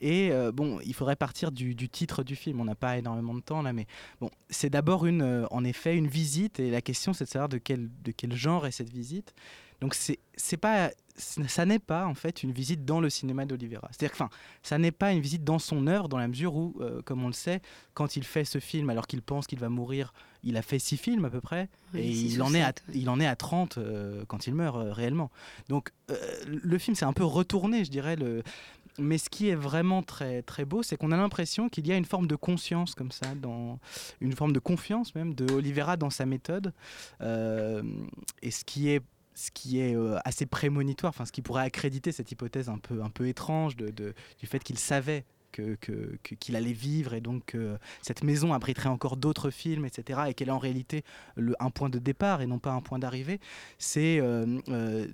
et euh, bon, il faudrait partir du, titre du film. On n'a pas énormément de temps là, mais bon, c'est d'abord une, en effet, une visite et la question c'est de savoir de quel, de quel genre est cette visite. Donc c'est pas ça n'est pas en fait une visite dans le cinéma d'Olivera. C'est-à-dire que enfin, ça n'est pas une visite dans son œuvre dans la mesure où euh, comme on le sait, quand il fait ce film alors qu'il pense qu'il va mourir, il a fait six films à peu près Oui, et il en, est à, sept, ouais. il en est à 30 euh, quand il meurt euh, réellement. Donc le film c'est un peu retourné, je dirais le mais ce qui est vraiment très très beau, c'est qu'on a l'impression qu'il y a une forme de conscience comme ça, dans une forme de confiance même de Olivera dans sa méthode. Et ce qui est ce qui est euh, assez prémonitoire, enfin ce qui pourrait accréditer cette hypothèse un peu un peu étrange du fait qu'il savait que- que- qu'il allait vivre et donc que cette maison abriterait encore d'autres films, etc. Et qu'elle est en réalité un point de départ et non pas un point d'arrivée. C'est euh, euh,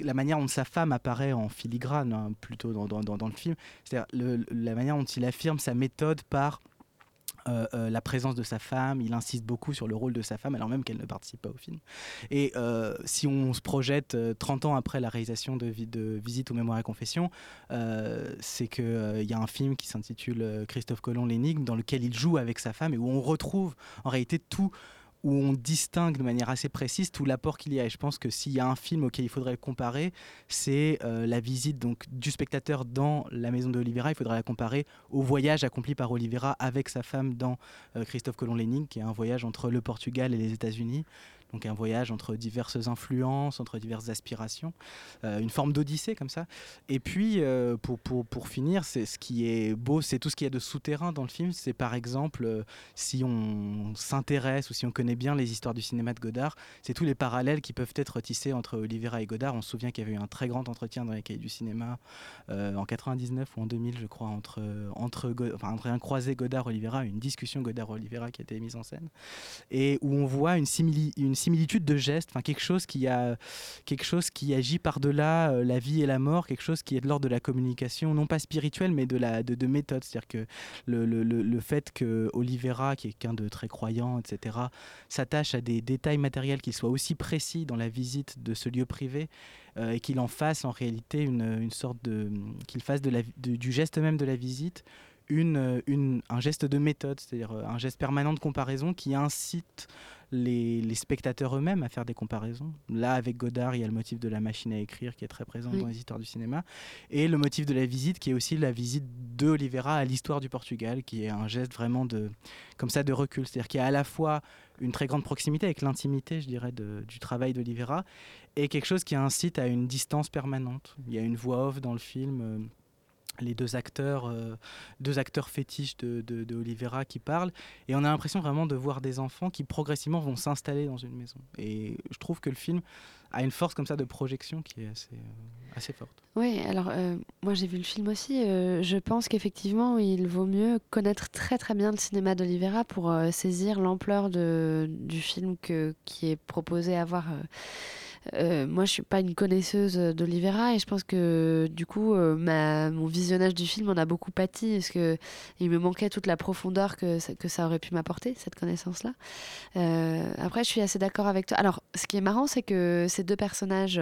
la manière dont sa femme apparaît en filigrane hein, plutôt dans, dans- dans- dans le film, c'est-à-dire la manière dont il affirme sa méthode par euh, euh, la présence de sa femme, il insiste beaucoup sur le rôle de sa femme alors même qu'elle ne participe pas au film. Et euh, si on se projette euh, 30 ans après la réalisation de, de Visite aux mémoires et confessions, euh, c'est qu'il y a un film qui s'intitule Christophe Colomb l'énigme dans lequel il joue avec sa femme et où on retrouve en réalité tout où on distingue de manière assez précise tout l'apport qu'il y a. Et je pense que s'il y a un film auquel il faudrait le comparer, c'est euh, la visite donc du spectateur dans la maison de Oliveira. Il faudrait la comparer au voyage accompli par Oliveira avec sa femme dans euh, Christophe Colomb l'énigme, qui est un voyage entre le Portugal et les États-Unis. Donc un voyage entre diverses influences, entre diverses aspirations, euh, une forme d'odyssée comme ça. Et puis, euh, pour, pour, pour finir, c'est ce qui est beau, c'est tout ce qu'il y a de souterrain dans le film. C'est par exemple, euh, si on s'intéresse ou si on connaît bien les histoires du cinéma de Godard, c'est tous les parallèles qui peuvent être tissés entre Oliveira et Godard. On se souvient qu'il y avait eu un très grand entretien dans les cahiers du cinéma en 99 ou en 2000, je crois, entre, entre, entre un croisé Godard-Oliveira, une discussion Godard-Oliveira qui a été mise en scène, et où on voit une, simili- une similitude de gestes, enfin quelque chose qui a quelque chose qui agit par-delà euh, la vie et la mort, quelque chose qui est de l'ordre de la communication, non pas spirituelle, mais de la de, de méthode. C'est-à-dire que le, le, le, fait que Oliveira, qui est quelqu'un de très croyant, etc., s'attache à des détails matériels qui soient aussi précis dans la visite de ce lieu privé euh, et qu'il en fasse en réalité une, une sorte de qu'il fasse de la, du geste même de la visite une, une, un geste de méthode, c'est-à-dire euh, un geste permanent de comparaison qui incite les, les spectateurs eux-mêmes à faire des comparaisons. Là, avec Godard, il y a le motif de la machine à écrire qui est très présent Oui. dans les histoires du cinéma, et le motif de la visite qui est aussi la visite de Oliveira à l'histoire du Portugal, qui est un geste vraiment de, comme ça, de recul. C'est-à-dire qu'il y a à la fois une très grande proximité avec l'intimité, je dirais, de- du travail d'Oliveira, et quelque chose qui incite à une distance permanente. Il y a une voix off dans le film. Les deux acteurs, euh, deux acteurs fétiches de, Oliveira qui parlent, et on a l'impression vraiment de voir des enfants qui progressivement vont s'installer dans une maison. Et je trouve que le film a une force comme ça de projection qui est assez, euh, assez forte. Oui, alors euh, moi j'ai vu le film aussi. je pense qu'effectivement, il vaut mieux connaître très très bien le cinéma d'Olivera pour saisir l'ampleur du film que, qui est proposé à voir. Euh. Moi, je suis pas une connaisseuse d'Olivera et je pense que du coup, euh, mon visionnage du film en a beaucoup pâti parce que il me manquait toute la profondeur que que ça aurait pu m'apporter cette connaissance-là. Euh, après, je suis assez d'accord avec toi. Alors, ce qui est marrant, c'est que ces deux personnages.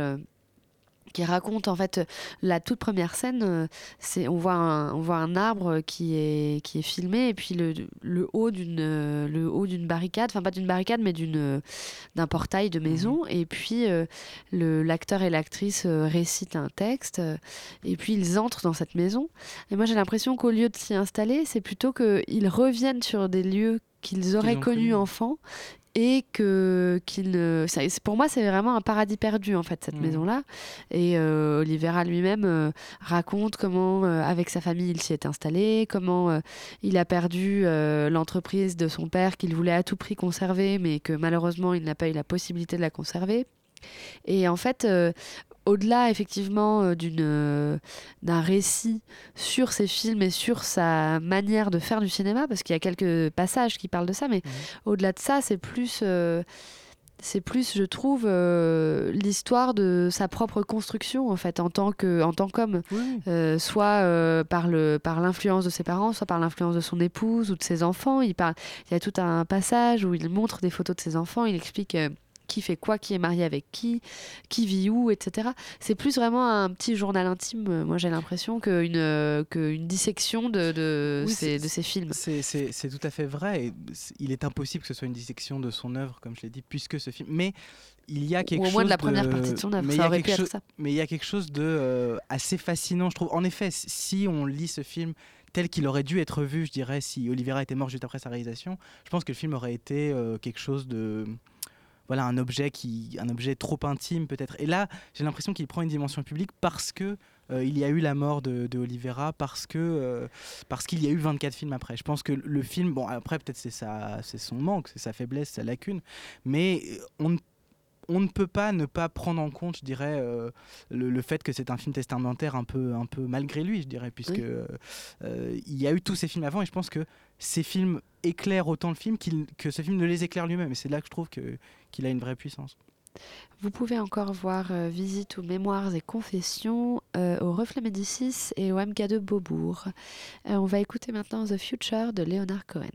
Qui racontent en fait la toute première scène, euh, c'est on voit un, on voit un arbre qui est qui est filmé et puis le, le haut d'une euh, le haut d'une barricade, enfin pas d'une barricade mais d'une euh, d'un portail de maison. Et puis le l'acteur et l'actrice récitent un texte et puis ils entrent dans cette maison. Et moi j'ai l'impression qu'au lieu de s'y installer, c'est plutôt qu'ils reviennent sur des lieux qu'ils auraient connus. enfants et que qu'il c'est- pour moi c'est vraiment un paradis perdu en fait cette Mhm. maison là et euh, Olivera lui-même euh, raconte comment euh, avec sa famille il s'y est installé comment euh, il a perdu euh, l'entreprise de son père qu'il voulait à tout prix conserver mais que malheureusement il n'a pas eu la possibilité de la conserver et en fait euh, au-delà effectivement euh, d'une euh, d'un récit sur ses films et sur sa manière de faire du cinéma parce qu'il y a quelques passages qui parlent de ça mais au-delà de ça c'est plus euh, c'est plus je trouve euh, l'histoire de sa propre construction en fait en tant que en tant qu'homme. Euh, soit euh, par le par l'influence de ses parents soit par l'influence de son épouse ou de ses enfants. Il parle il y a tout un passage où il montre des photos de ses enfants. Il explique qui fait quoi, qui est marié avec qui, qui vit où, etc. C'est plus vraiment un petit journal intime, euh, moi j'ai l'impression, qu'une euh, qu'une dissection de, de, Oui, ces, de ces films. C'est- tout à fait vrai. Et il est impossible que ce soit une dissection de son œuvre, comme je l'ai dit, puisque ce film. Mais il y a quelque Ou au chose. moins de la première partie de son œuvre, mais il y ça a aurait quelque pu être chose- ça. Mais il y a quelque chose de euh, assez fascinant, je trouve. En effet, si- on lit ce film tel qu'il aurait dû être vu, je dirais, si Oliveira était mort juste après sa réalisation, je pense que le film aurait été euh, quelque chose de voilà un objet qui un objet trop intime peut-être et là j'ai l'impression qu'il prend une dimension publique parce que euh, il y a eu la mort de, de Oliveira parce que euh, parce qu'il y a eu 24 films après je pense que le film bon après peut-être c'est c'est son manque c'est sa faiblesse sa lacune mais euh, on ne on ne peut pas ne pas prendre en compte, je dirais, euh, le, le fait que c'est un film testamentaire un peu, un peu malgré lui, je dirais, puisque Oui. il y a eu tous ces films avant, et je pense que ces films éclairent autant le film que ce film ne les éclaire lui-même. Et c'est là que je trouve qu'il a une vraie puissance. Vous pouvez encore voir euh, Visite aux mémoires et confessions euh, au Reflet Médicis et au MK de Beaubourg. Euh, on va écouter maintenant The Future de Leonard Cohen.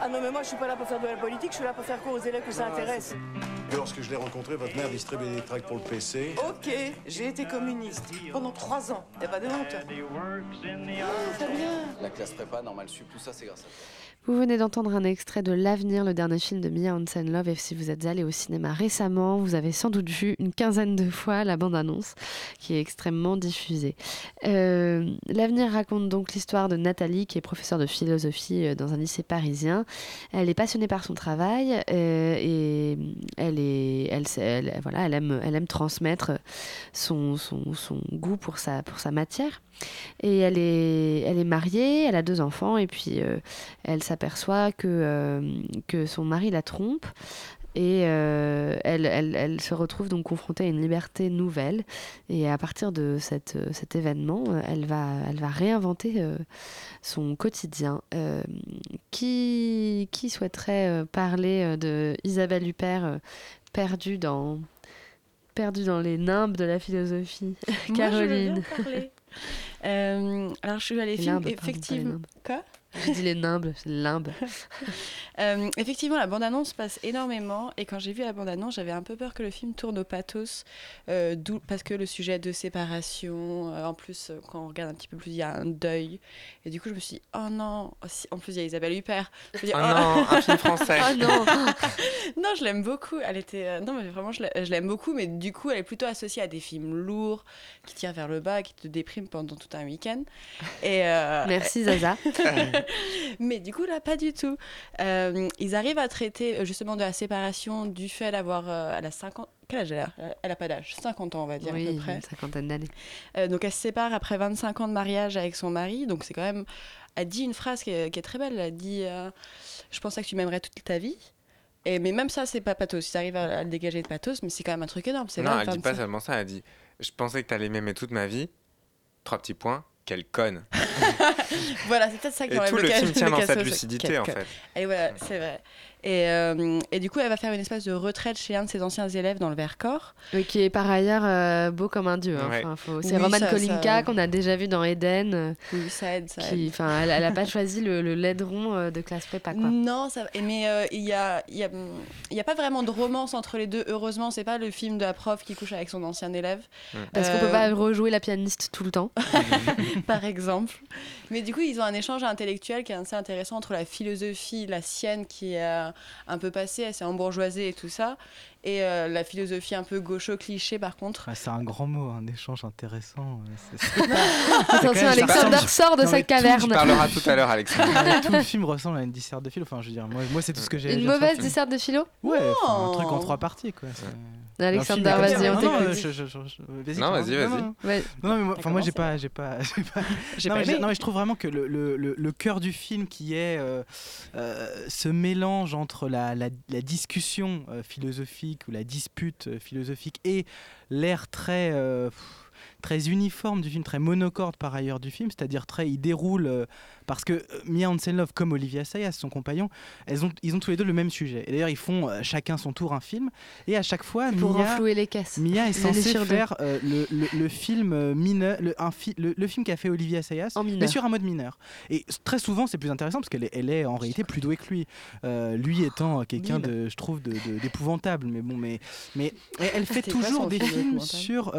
Ah non, mais moi je suis pas là pour faire de la politique, je suis là pour faire quoi aux élèves que ça intéresse. Lorsque je l'ai rencontré, votre mère distribuait des tracts pour le PC. Ok, j'ai été communiste pendant trois ans. Y a pas de honte. Très bien. La classe prépa, normal sup, tout ça, c'est grâce à toi. Vous venez d'entendre un extrait de L'Avenir, le dernier film de Mia Hansen Love. Et si vous êtes allé au cinéma récemment, vous avez sans doute vu une quinzaine de fois la bande-annonce qui est extrêmement diffusée. Euh, L'Avenir raconte donc l'histoire de Nathalie, qui est professeure de philosophie euh, dans un lycée parisien. Elle est passionnée par son travail euh, et elle, est, elle, voilà, elle, aime, elle aime transmettre son, son, son goût pour sa, pour sa matière. Et elle est, elle est mariée, elle a deux enfants, et puis euh, elle s'aperçoit que, euh, que son mari la trompe. Et euh, elle, elle, elle se retrouve donc confrontée à une liberté nouvelle. Et à partir de cette, cet événement, euh, elle va, elle va réinventer euh, son quotidien. Euh, qui, qui souhaiterait euh, parler euh, de Isabelle Huppert, euh, perdue dans, perdue dans les nimbes de la philosophie Moi, je veux bien Caroline. parler. Euh, alors, je suis allée Les film, limbes, pardon, pas les effectivement. Quoi? Je dis les nimbles, c'est les limbes. Euh, effectivement, la bande-annonce passe énormément et quand j'ai vu la bande-annonce, j'avais un peu peur que le film tourne au pathos, euh, parce que le sujet de séparation, euh, en plus, quand on regarde un petit peu plus, il y a un deuil. Et du coup, je me suis dit, oh non, oh, si- en plus, il y a Isabelle Huppert. Je me dis, Oh oh. non, un film français. Oh non non, je l'aime beaucoup. Elle était, euh, non, mais vraiment, je l'a- je l'aime beaucoup, mais du coup, elle est plutôt associée à des films lourds, qui tirent vers le bas, qui te dépriment pendant tout un week-end. Et euh, Merci Zaza. mais du coup, là, pas du tout. Euh, ils arrivent à traiter euh, justement de la séparation du fait d'avoir. euh, elle a 50. Quel âge elle a? Elle a pas d'âge. 50 ans, on va dire, à peu près. une cinquantaine d'années. Euh, donc, elle se sépare après 25 ans de mariage avec son mari. Donc, c'est quand même. Elle dit une phrase qui est, qui est très belle. Elle dit euh, Je pensais que tu m'aimerais toute ta vie. Et, mais même ça, c'est pas pathos. Ils arrivent à, à le dégager de pathos, mais c'est quand même un truc énorme. C'est Non, vrai, elle dit pas 25 seulement ça, elle dit Je pensais que t'allais m'aimer toute ma vie. Trois petits points. Quelle conne. Voilà, c'est peut-être ça qui Et tout le film tient dans cette lucidité, en fait. Et voilà, c'est vrai. Et, euh, et du coup, elle va faire une espèce de retraite chez un de ses anciens élèves dans le Vercors. Oui, qui est par ailleurs euh, beau comme un dieu. hein. Ouais. Enfin, faut- C'est Oui, Roman Kolinka ça- qu'on a déjà vu dans Eden. euh, Oui, ça aide, ça qui, aide. enfin, elle, elle a pas choisi le, le laideron euh, de classe prépa, quoi. Non, ça, mais euh, il y, a, y, a, il y a pas vraiment de romance entre les deux. Heureusement, c'est pas le film de la prof qui couche avec son ancien élève. Parce qu'on peut Euh, pas rejouer la pianiste tout le temps. par exemple. Mais du coup, ils ont un échange intellectuel qui est assez intéressant entre la philosophie, la sienne, qui est euh, un peu passée, elle s'est embourgeoisée et tout ça, et euh, la philosophie un peu gaucho-cliché, par contre. Ah, c'est un grand mot, un échange intéressant. euh, Attention, quand même Alexander ça. sort de Non, sa caverne. Tu parleras tout à l'heure, Alexandre. Tout le film ressemble à une disserte de philo. Enfin, je veux dire, moi, moi c'est tout ce que j'ai. Une mauvaise disserte de philo Ouais, enfin, un truc en trois parties, quoi. film vas-y, on t'écoute. Non, vas-y, vas-y. non, mais moi, moi j'ai pas, j'ai pas, j'ai pas. J'ai non, mais je trouve vraiment que le, cœur du film, qui est euh, ce mélange entre la, discussion euh, ou la dispute euh, philosophique et l'air très euh, très uniforme du film, très monocorde par ailleurs du film, c'est-à-dire très, il déroule euh, parce que euh, Mia Hansen-Love comme Olivia Sayas, son compagnon, elles ont, ils ont tous les deux le même sujet. Et d'ailleurs, ils font euh, chacun son tour un film, et à chaque fois, Pour Mia, renflouer les caisses. Mia est censée faire euh, le, le- le film mineur, le, un fi- le, film qu'a fait Olivia Sayas, mais sur un mode mineur. Et très souvent, c'est plus intéressant parce qu'elle est, elle est en réalité plus douée que lui. Lui étant quelqu'un de, je trouve, de- de- d'épouvantable. Mais bon, mais, mais elle- elle fait toujours des film films sur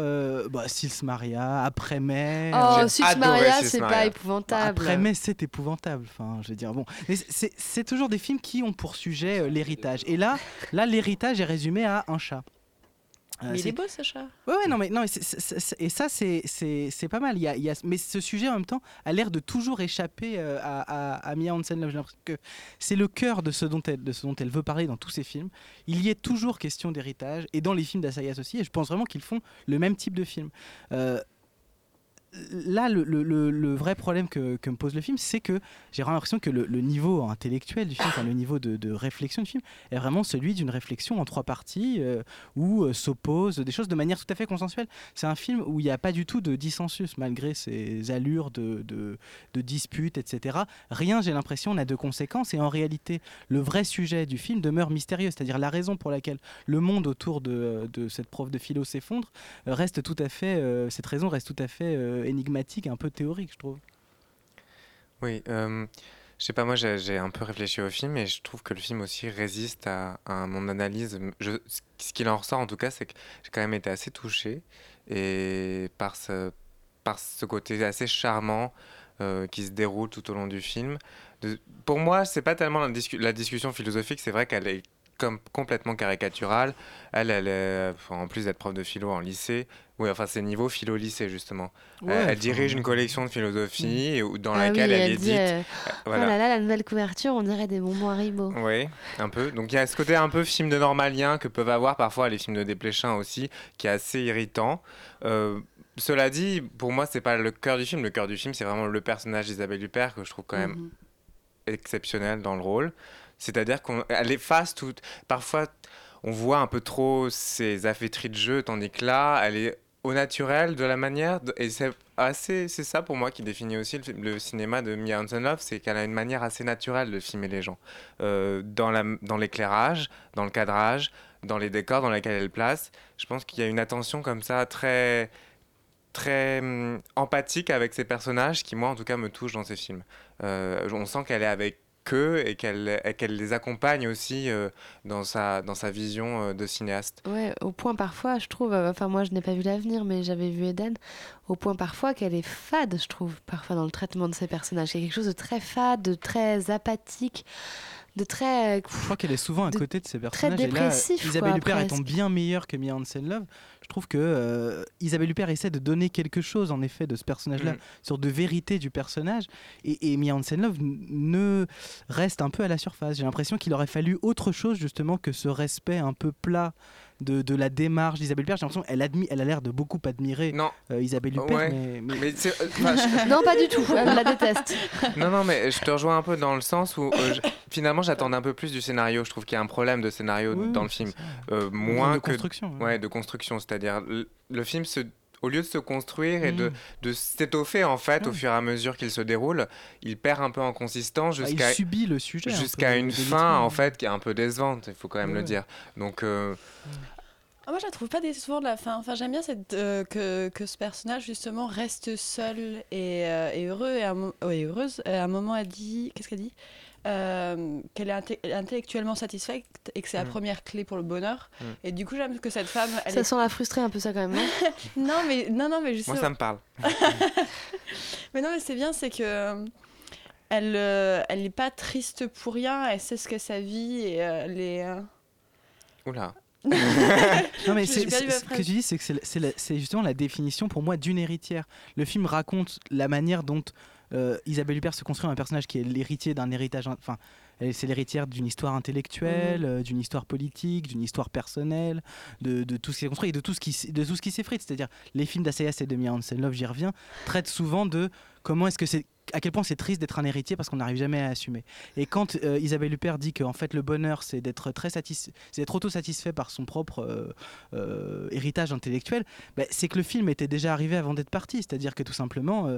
bah, Sils Maria, Après Mai. Oh, Six Maria, c'est pas Maria. épouvantable. Après mai, c'est épouvantable. Enfin, je veux dire, bon, c'est toujours des films qui ont pour sujet euh, l'héritage. Et là, là, l'héritage est résumé à un chat. Euh, Mais il c'est- est beau ce chat. Ouais, ouais, non, mais, non, mais et ça, c'est- c'est c'est pas mal. Il y a, il y a- mais ce sujet, en même temps, a l'air de toujours échapper euh, à, à, à Mia Hansen-Love. J'ai l'impression que c'est le cœur de ce, dont elle, de ce dont elle veut parler dans tous ses films. Il y est toujours question d'héritage, et dans les films d'Asayas aussi, et je pense vraiment qu'ils font le même type de film. Euh, là, le, vrai problème que, me pose le film, c'est que j'ai vraiment l'impression que le, niveau intellectuel du film, enfin, le niveau de, réflexion du film, est vraiment celui d'une réflexion en trois parties euh, où euh, s'opposent des choses de manière tout à fait consensuelle. C'est un film où il n'y a pas du tout de dissensus, malgré ses allures de, disputes, etc. Rien, j'ai l'impression, n'a de conséquences. Et en réalité, le vrai sujet du film demeure mystérieux, c'est-à-dire la raison pour laquelle le monde autour de, cette prof de philo s'effondre euh, reste tout à fait, cette raison reste tout à fait énigmatique, un peu théorique, je trouve. Oui, euh, je sais pas, moi j'ai un peu réfléchi au film et je trouve que le film aussi résiste à, mon analyse. Ce qu'il en ressort en tout cas, c'est que j'ai quand même été assez touché et par ce, par ce côté assez charmant euh, qui se déroule tout au long du film. Pour moi, c'est pas tellement la, la discussion philosophique, c'est vrai qu'elle est comme complètement caricaturale. Elle, elle est, en plus d'être prof de philo en lycée, oui, enfin c'est niveau philo-lycée justement. Elle- Ouais, elle, dirige une collection de philosophie et où- dans Ah oui, laquelle elle, dit, dite. euh, euh, Oh voilà. là là, la nouvelle couverture, on dirait des bonbons Haribo. Oui, un peu. Donc il y a ce côté un peu film de normalien que peuvent avoir parfois les films de Desplechin aussi, qui est assez irritant. Euh, cela dit, pour moi, c'est pas le cœur du film. Le cœur du film, c'est vraiment le personnage d'Isabelle Huppert que je trouve quand même Mhm. exceptionnel dans le rôle. C'est-à-dire qu'elle efface tout. Parfois, on voit un peu trop ses affaîtries de jeu, tandis que là, elle est au naturel de la manière. Et c'est assez, c'est ça pour moi qui définit aussi le, cinéma de Mia Hansen-Love, c'est qu'elle a une manière assez naturelle de filmer les gens. Euh, dans la- dans l'éclairage, dans le cadrage, dans les décors dans lesquels elle place. Je pense qu'il y a une attention comme ça très très hum, empathique avec ses personnages, qui moi en tout cas me touche dans ses films. Euh, on sent qu'elle est avec eux et qu'elle et qu'elle les accompagne aussi euh, dans, sa, dans sa vision euh, de cinéaste. Ouais, au point parfois, je trouve, euh, enfin moi je n'ai pas vu l'avenir, mais j'avais vu Eden, au point parfois qu'elle est fade, je trouve, parfois dans le traitement de ses personnages. Il y a quelque chose de très fade, de très apathique, de très... Je crois qu'elle est souvent à de côté de ses très personnages. et là, dépressif, Isabelle quoi, Huppert étant bien meilleure que Mia Hansen-Love, je trouve que euh, Isabelle Huppert essaie de donner quelque chose, en effet, de ce personnage-là, Mm. sur de vérité du personnage. Et, et Mia Hansen-Love ne reste un peu à la surface. J'ai l'impression qu'il aurait fallu autre chose, justement, que ce respect un peu plat de, de la démarche d'Isabelle Huppert. J'ai l'impression qu'elle admi- elle a l'air de beaucoup admirer Non. euh, Isabelle Huppert. Ouais. mais- mais- Mais c'est- euh, enfin, je- Non, pas du tout, elle la déteste. Non, non, mais je te rejoins un peu dans le sens où euh, je- finalement j'attendais un peu plus du scénario. Je trouve qu'il y a un problème de scénario Oui, dans le film. Euh, moins de que. construction, ouais. Ouais, de construction. C'est-à-dire, le, le film, se, au lieu de se construire et de, Mhm. de s'étoffer en fait au fur et à mesure qu'il se déroule, il perd un peu en consistance Bah, il jusqu'à. subit le sujet. un peu Jusqu'à une de fin en fait qui est un peu décevante, il faut quand même Ouais, le ouais. dire. Donc euh, Ah, moi, je la trouve pas décevante la fin. Enfin, j'aime bien cette, euh, que, que ce personnage, justement, reste seul et, euh, et heureux. Et, à un mo- ouais, heureuse. Et à un moment, elle dit. Qu'est-ce qu'elle dit? Euh, Qu'elle est intellectuellement satisfaite et que c'est la Mm. première clé pour le bonheur. Mm. Et du coup, j'aime que cette femme. Elle Ça est... sent la frustrer un peu ça quand même, non Non, mais, non, non, mais justement. moi ça me parle. Mais non, mais c'est bien, c'est que. euh, Elle, euh, elle n'est pas triste pour rien, elle sait ce qu'est sa vie et euh, elle est. euh, Oula. Non mais c'est, ce que tu dis, c'est que c'est, c'est la- c'est justement la définition pour moi d'une héritière. Le film raconte la manière dont euh, Isabelle Huppert se construit un personnage qui est l'héritier d'un héritage, enfin, c'est l'héritière d'une histoire intellectuelle, euh, d'une histoire politique, d'une histoire personnelle, de, de tout ce qui est construit et de tout ce qui, s- de tout ce qui s'effrite. C'est-à-dire les films d'Assayas et de Mia Hansen-Love, j'y reviens, traitent souvent de comment est-ce que c'est à quel point c'est triste d'être un héritier parce qu'on n'arrive jamais à assumer. Et quand euh, Isabelle Huppert dit qu'en fait le bonheur c'est d'être très satis- c'est d'être auto-satisfait par son propre euh, euh, héritage intellectuel, bah, c'est que le film était déjà arrivé avant d'être parti. C'est-à-dire que tout simplement,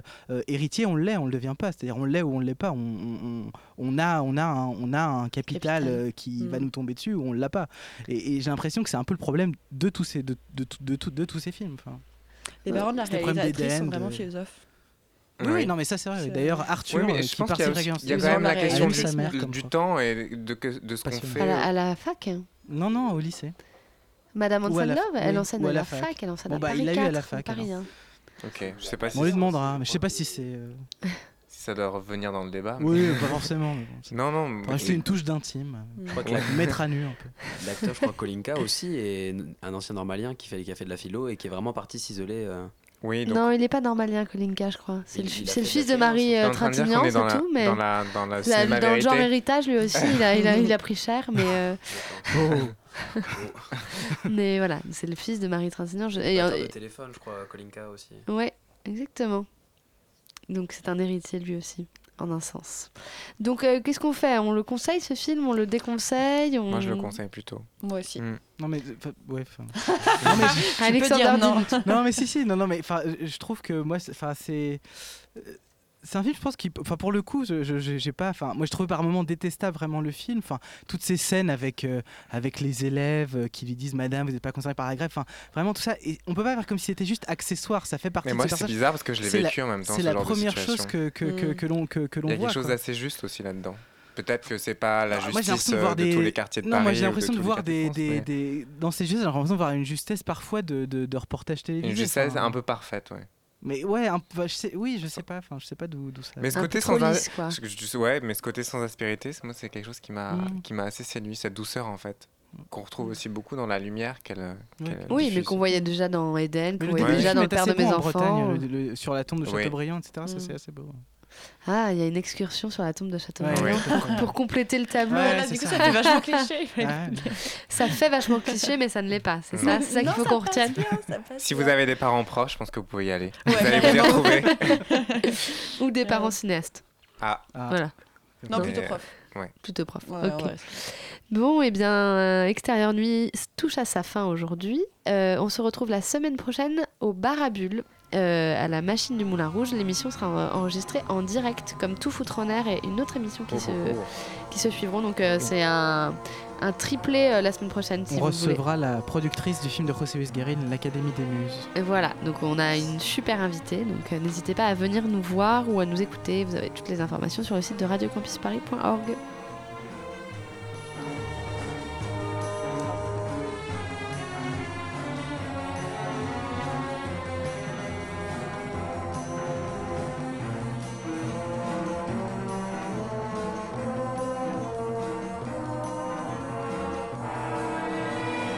héritier, on l'est, on ne le devient pas. C'est-à-dire on l'est ou on ne l'est pas. On, on- on a, on, a un, on a un capital, Capital. qui Mm. va nous tomber dessus ou on ne l'a pas. Et, et j'ai l'impression que c'est un peu le problème de tous ces, de, de, tous ces films. Enfin, Les parents de la réalisatrice sont vraiment philosophes. Oui, oui, non, mais ça c'est vrai. D'ailleurs, Arthur, Oui, mais euh, je qui pense qu'il y a, aussi- il y a quand même la question du, sa mère comme du prof. temps et de, ce qu'on fait. à, la, euh, à la fac hein. Non, non, au lycée. Madame Love, elle oui, enseigne à la fac, fac. elle enseigne Bon, à bah, Paris il l'a eu à 4, la fac. Ok, je sais pas si, On lui demandera, mais je sais pas si c'est. euh, si ça doit revenir dans le débat. mais- Oui, pas forcément. mais bon, Non, non. Ajouter une touche d'intime. Je crois que la- Mettre à nu un peu. l'acteur, je crois, Kolinka aussi, est un ancien normalien qui fait, qui a fait de la philo et qui est vraiment parti s'isoler. euh, Oui, donc Non, il n'est pas normalien, Kolinka, je crois. C'est le, fils de Marie euh, Trintignant, c'est dans la, tout, mais dans la, dans la Là, cinéma dans le genre héritage, lui aussi, il a, il a, il a pris cher, mais, euh, mais voilà, c'est le fils de Marie Trintignant. je- et, euh, de téléphone, je crois, Kolinka aussi. Ouais, exactement. Donc c'est un héritier lui aussi, en un sens. Donc euh, qu'est-ce qu'on fait? On le conseille ce film? On le déconseille? On... Moi, je le conseille plutôt. Moi aussi. Mm. Non, mais. ouais, non, mais je- Alexander dire non. Mais si si non non mais enfin je- trouve que moi enfin c'est euh, c'est un film je pense qui enfin pour le coup je je- j'ai pas enfin moi je trouve par moments détestable vraiment le film enfin toutes ces scènes avec euh, avec les élèves euh, qui lui disent madame vous n'êtes pas concernée par la grève enfin vraiment tout ça et on peut pas faire comme si c'était juste accessoire ça fait partie Mais de moi, ce c'est personnage. bizarre parce que je l'ai C'est la- vécu en même temps. c'est ce la genre première chose que que, que, Mm. que l'on que, que l'on Il y a voit quelque chose d'assez juste aussi là-dedans. Peut-être que c'est pas la Ah, moi, j'ai justice l'impression de voir euh, de des- tous les quartiers de non, Paris. moi j'ai de l'impression de voir des, France, des, mais des- dans ces gestes j'ai l'impression de voir une justesse parfois de, de, de reportage télévisé Une justesse enfin, un peu parfaite, ouais. Mais ouais un je sais, oui je sais pas enfin je sais pas d'où d'où ça Mais ce côté sans lisse, quoi. je- ouais, mais ce côté sans aspérité, c'est- moi c'est quelque chose qui m'a Mm. qui m'a assez séduit, cette douceur en fait, qu'on retrouve aussi beaucoup dans la lumière qu'elle. Ouais. qu'elle Oui, mais qu'on voyait déjà dans Eden, qu'on voyait déjà dans Le Père de mes en enfants. Bretagne, le- le- sur la tombe de Oui. Chateaubriand, etc. Ça, Mm. c'est assez beau. Ah, il y a une excursion sur la tombe de Châteaubriand Ouais, pour, ouais. pour compléter le tableau. Ouais, Là, c'est du coup, ça. ça fait vachement cliché. Ça fait vachement cliché, mais ça ne l'est pas. C'est ça, c'est ça qu'il Non, faut qu'on retienne. bien, Si bien. vous avez des parents proches, je pense que vous pouvez y aller. Ouais. Vous allez vous y retrouver. Ou des parents cinéastes. Ah, Ah. Voilà, Non, Mais, plutôt euh, prof. plutôt prof. Ouais, Ok. ouais. Bon, eh bien, euh, Extérieur Nuit touche à sa fin aujourd'hui. Euh, on se retrouve la semaine prochaine au Bar à Bulles. Euh, à la machine du Moulin Rouge. L'émission sera en- enregistrée en direct, comme Tout foutre en air et une autre émission qui, Oh, se, oh, oh. qui se suivront. Donc euh, c'est un, un triplé euh, la semaine prochaine si On vous voulez. recevra la productrice du film de José Luis Guérin, l'Académie des Muses. Et Voilà, donc on a une super invitée, donc n'hésitez pas à venir nous voir ou à nous écouter. Vous avez toutes les informations sur le site de radiocampusparis.org.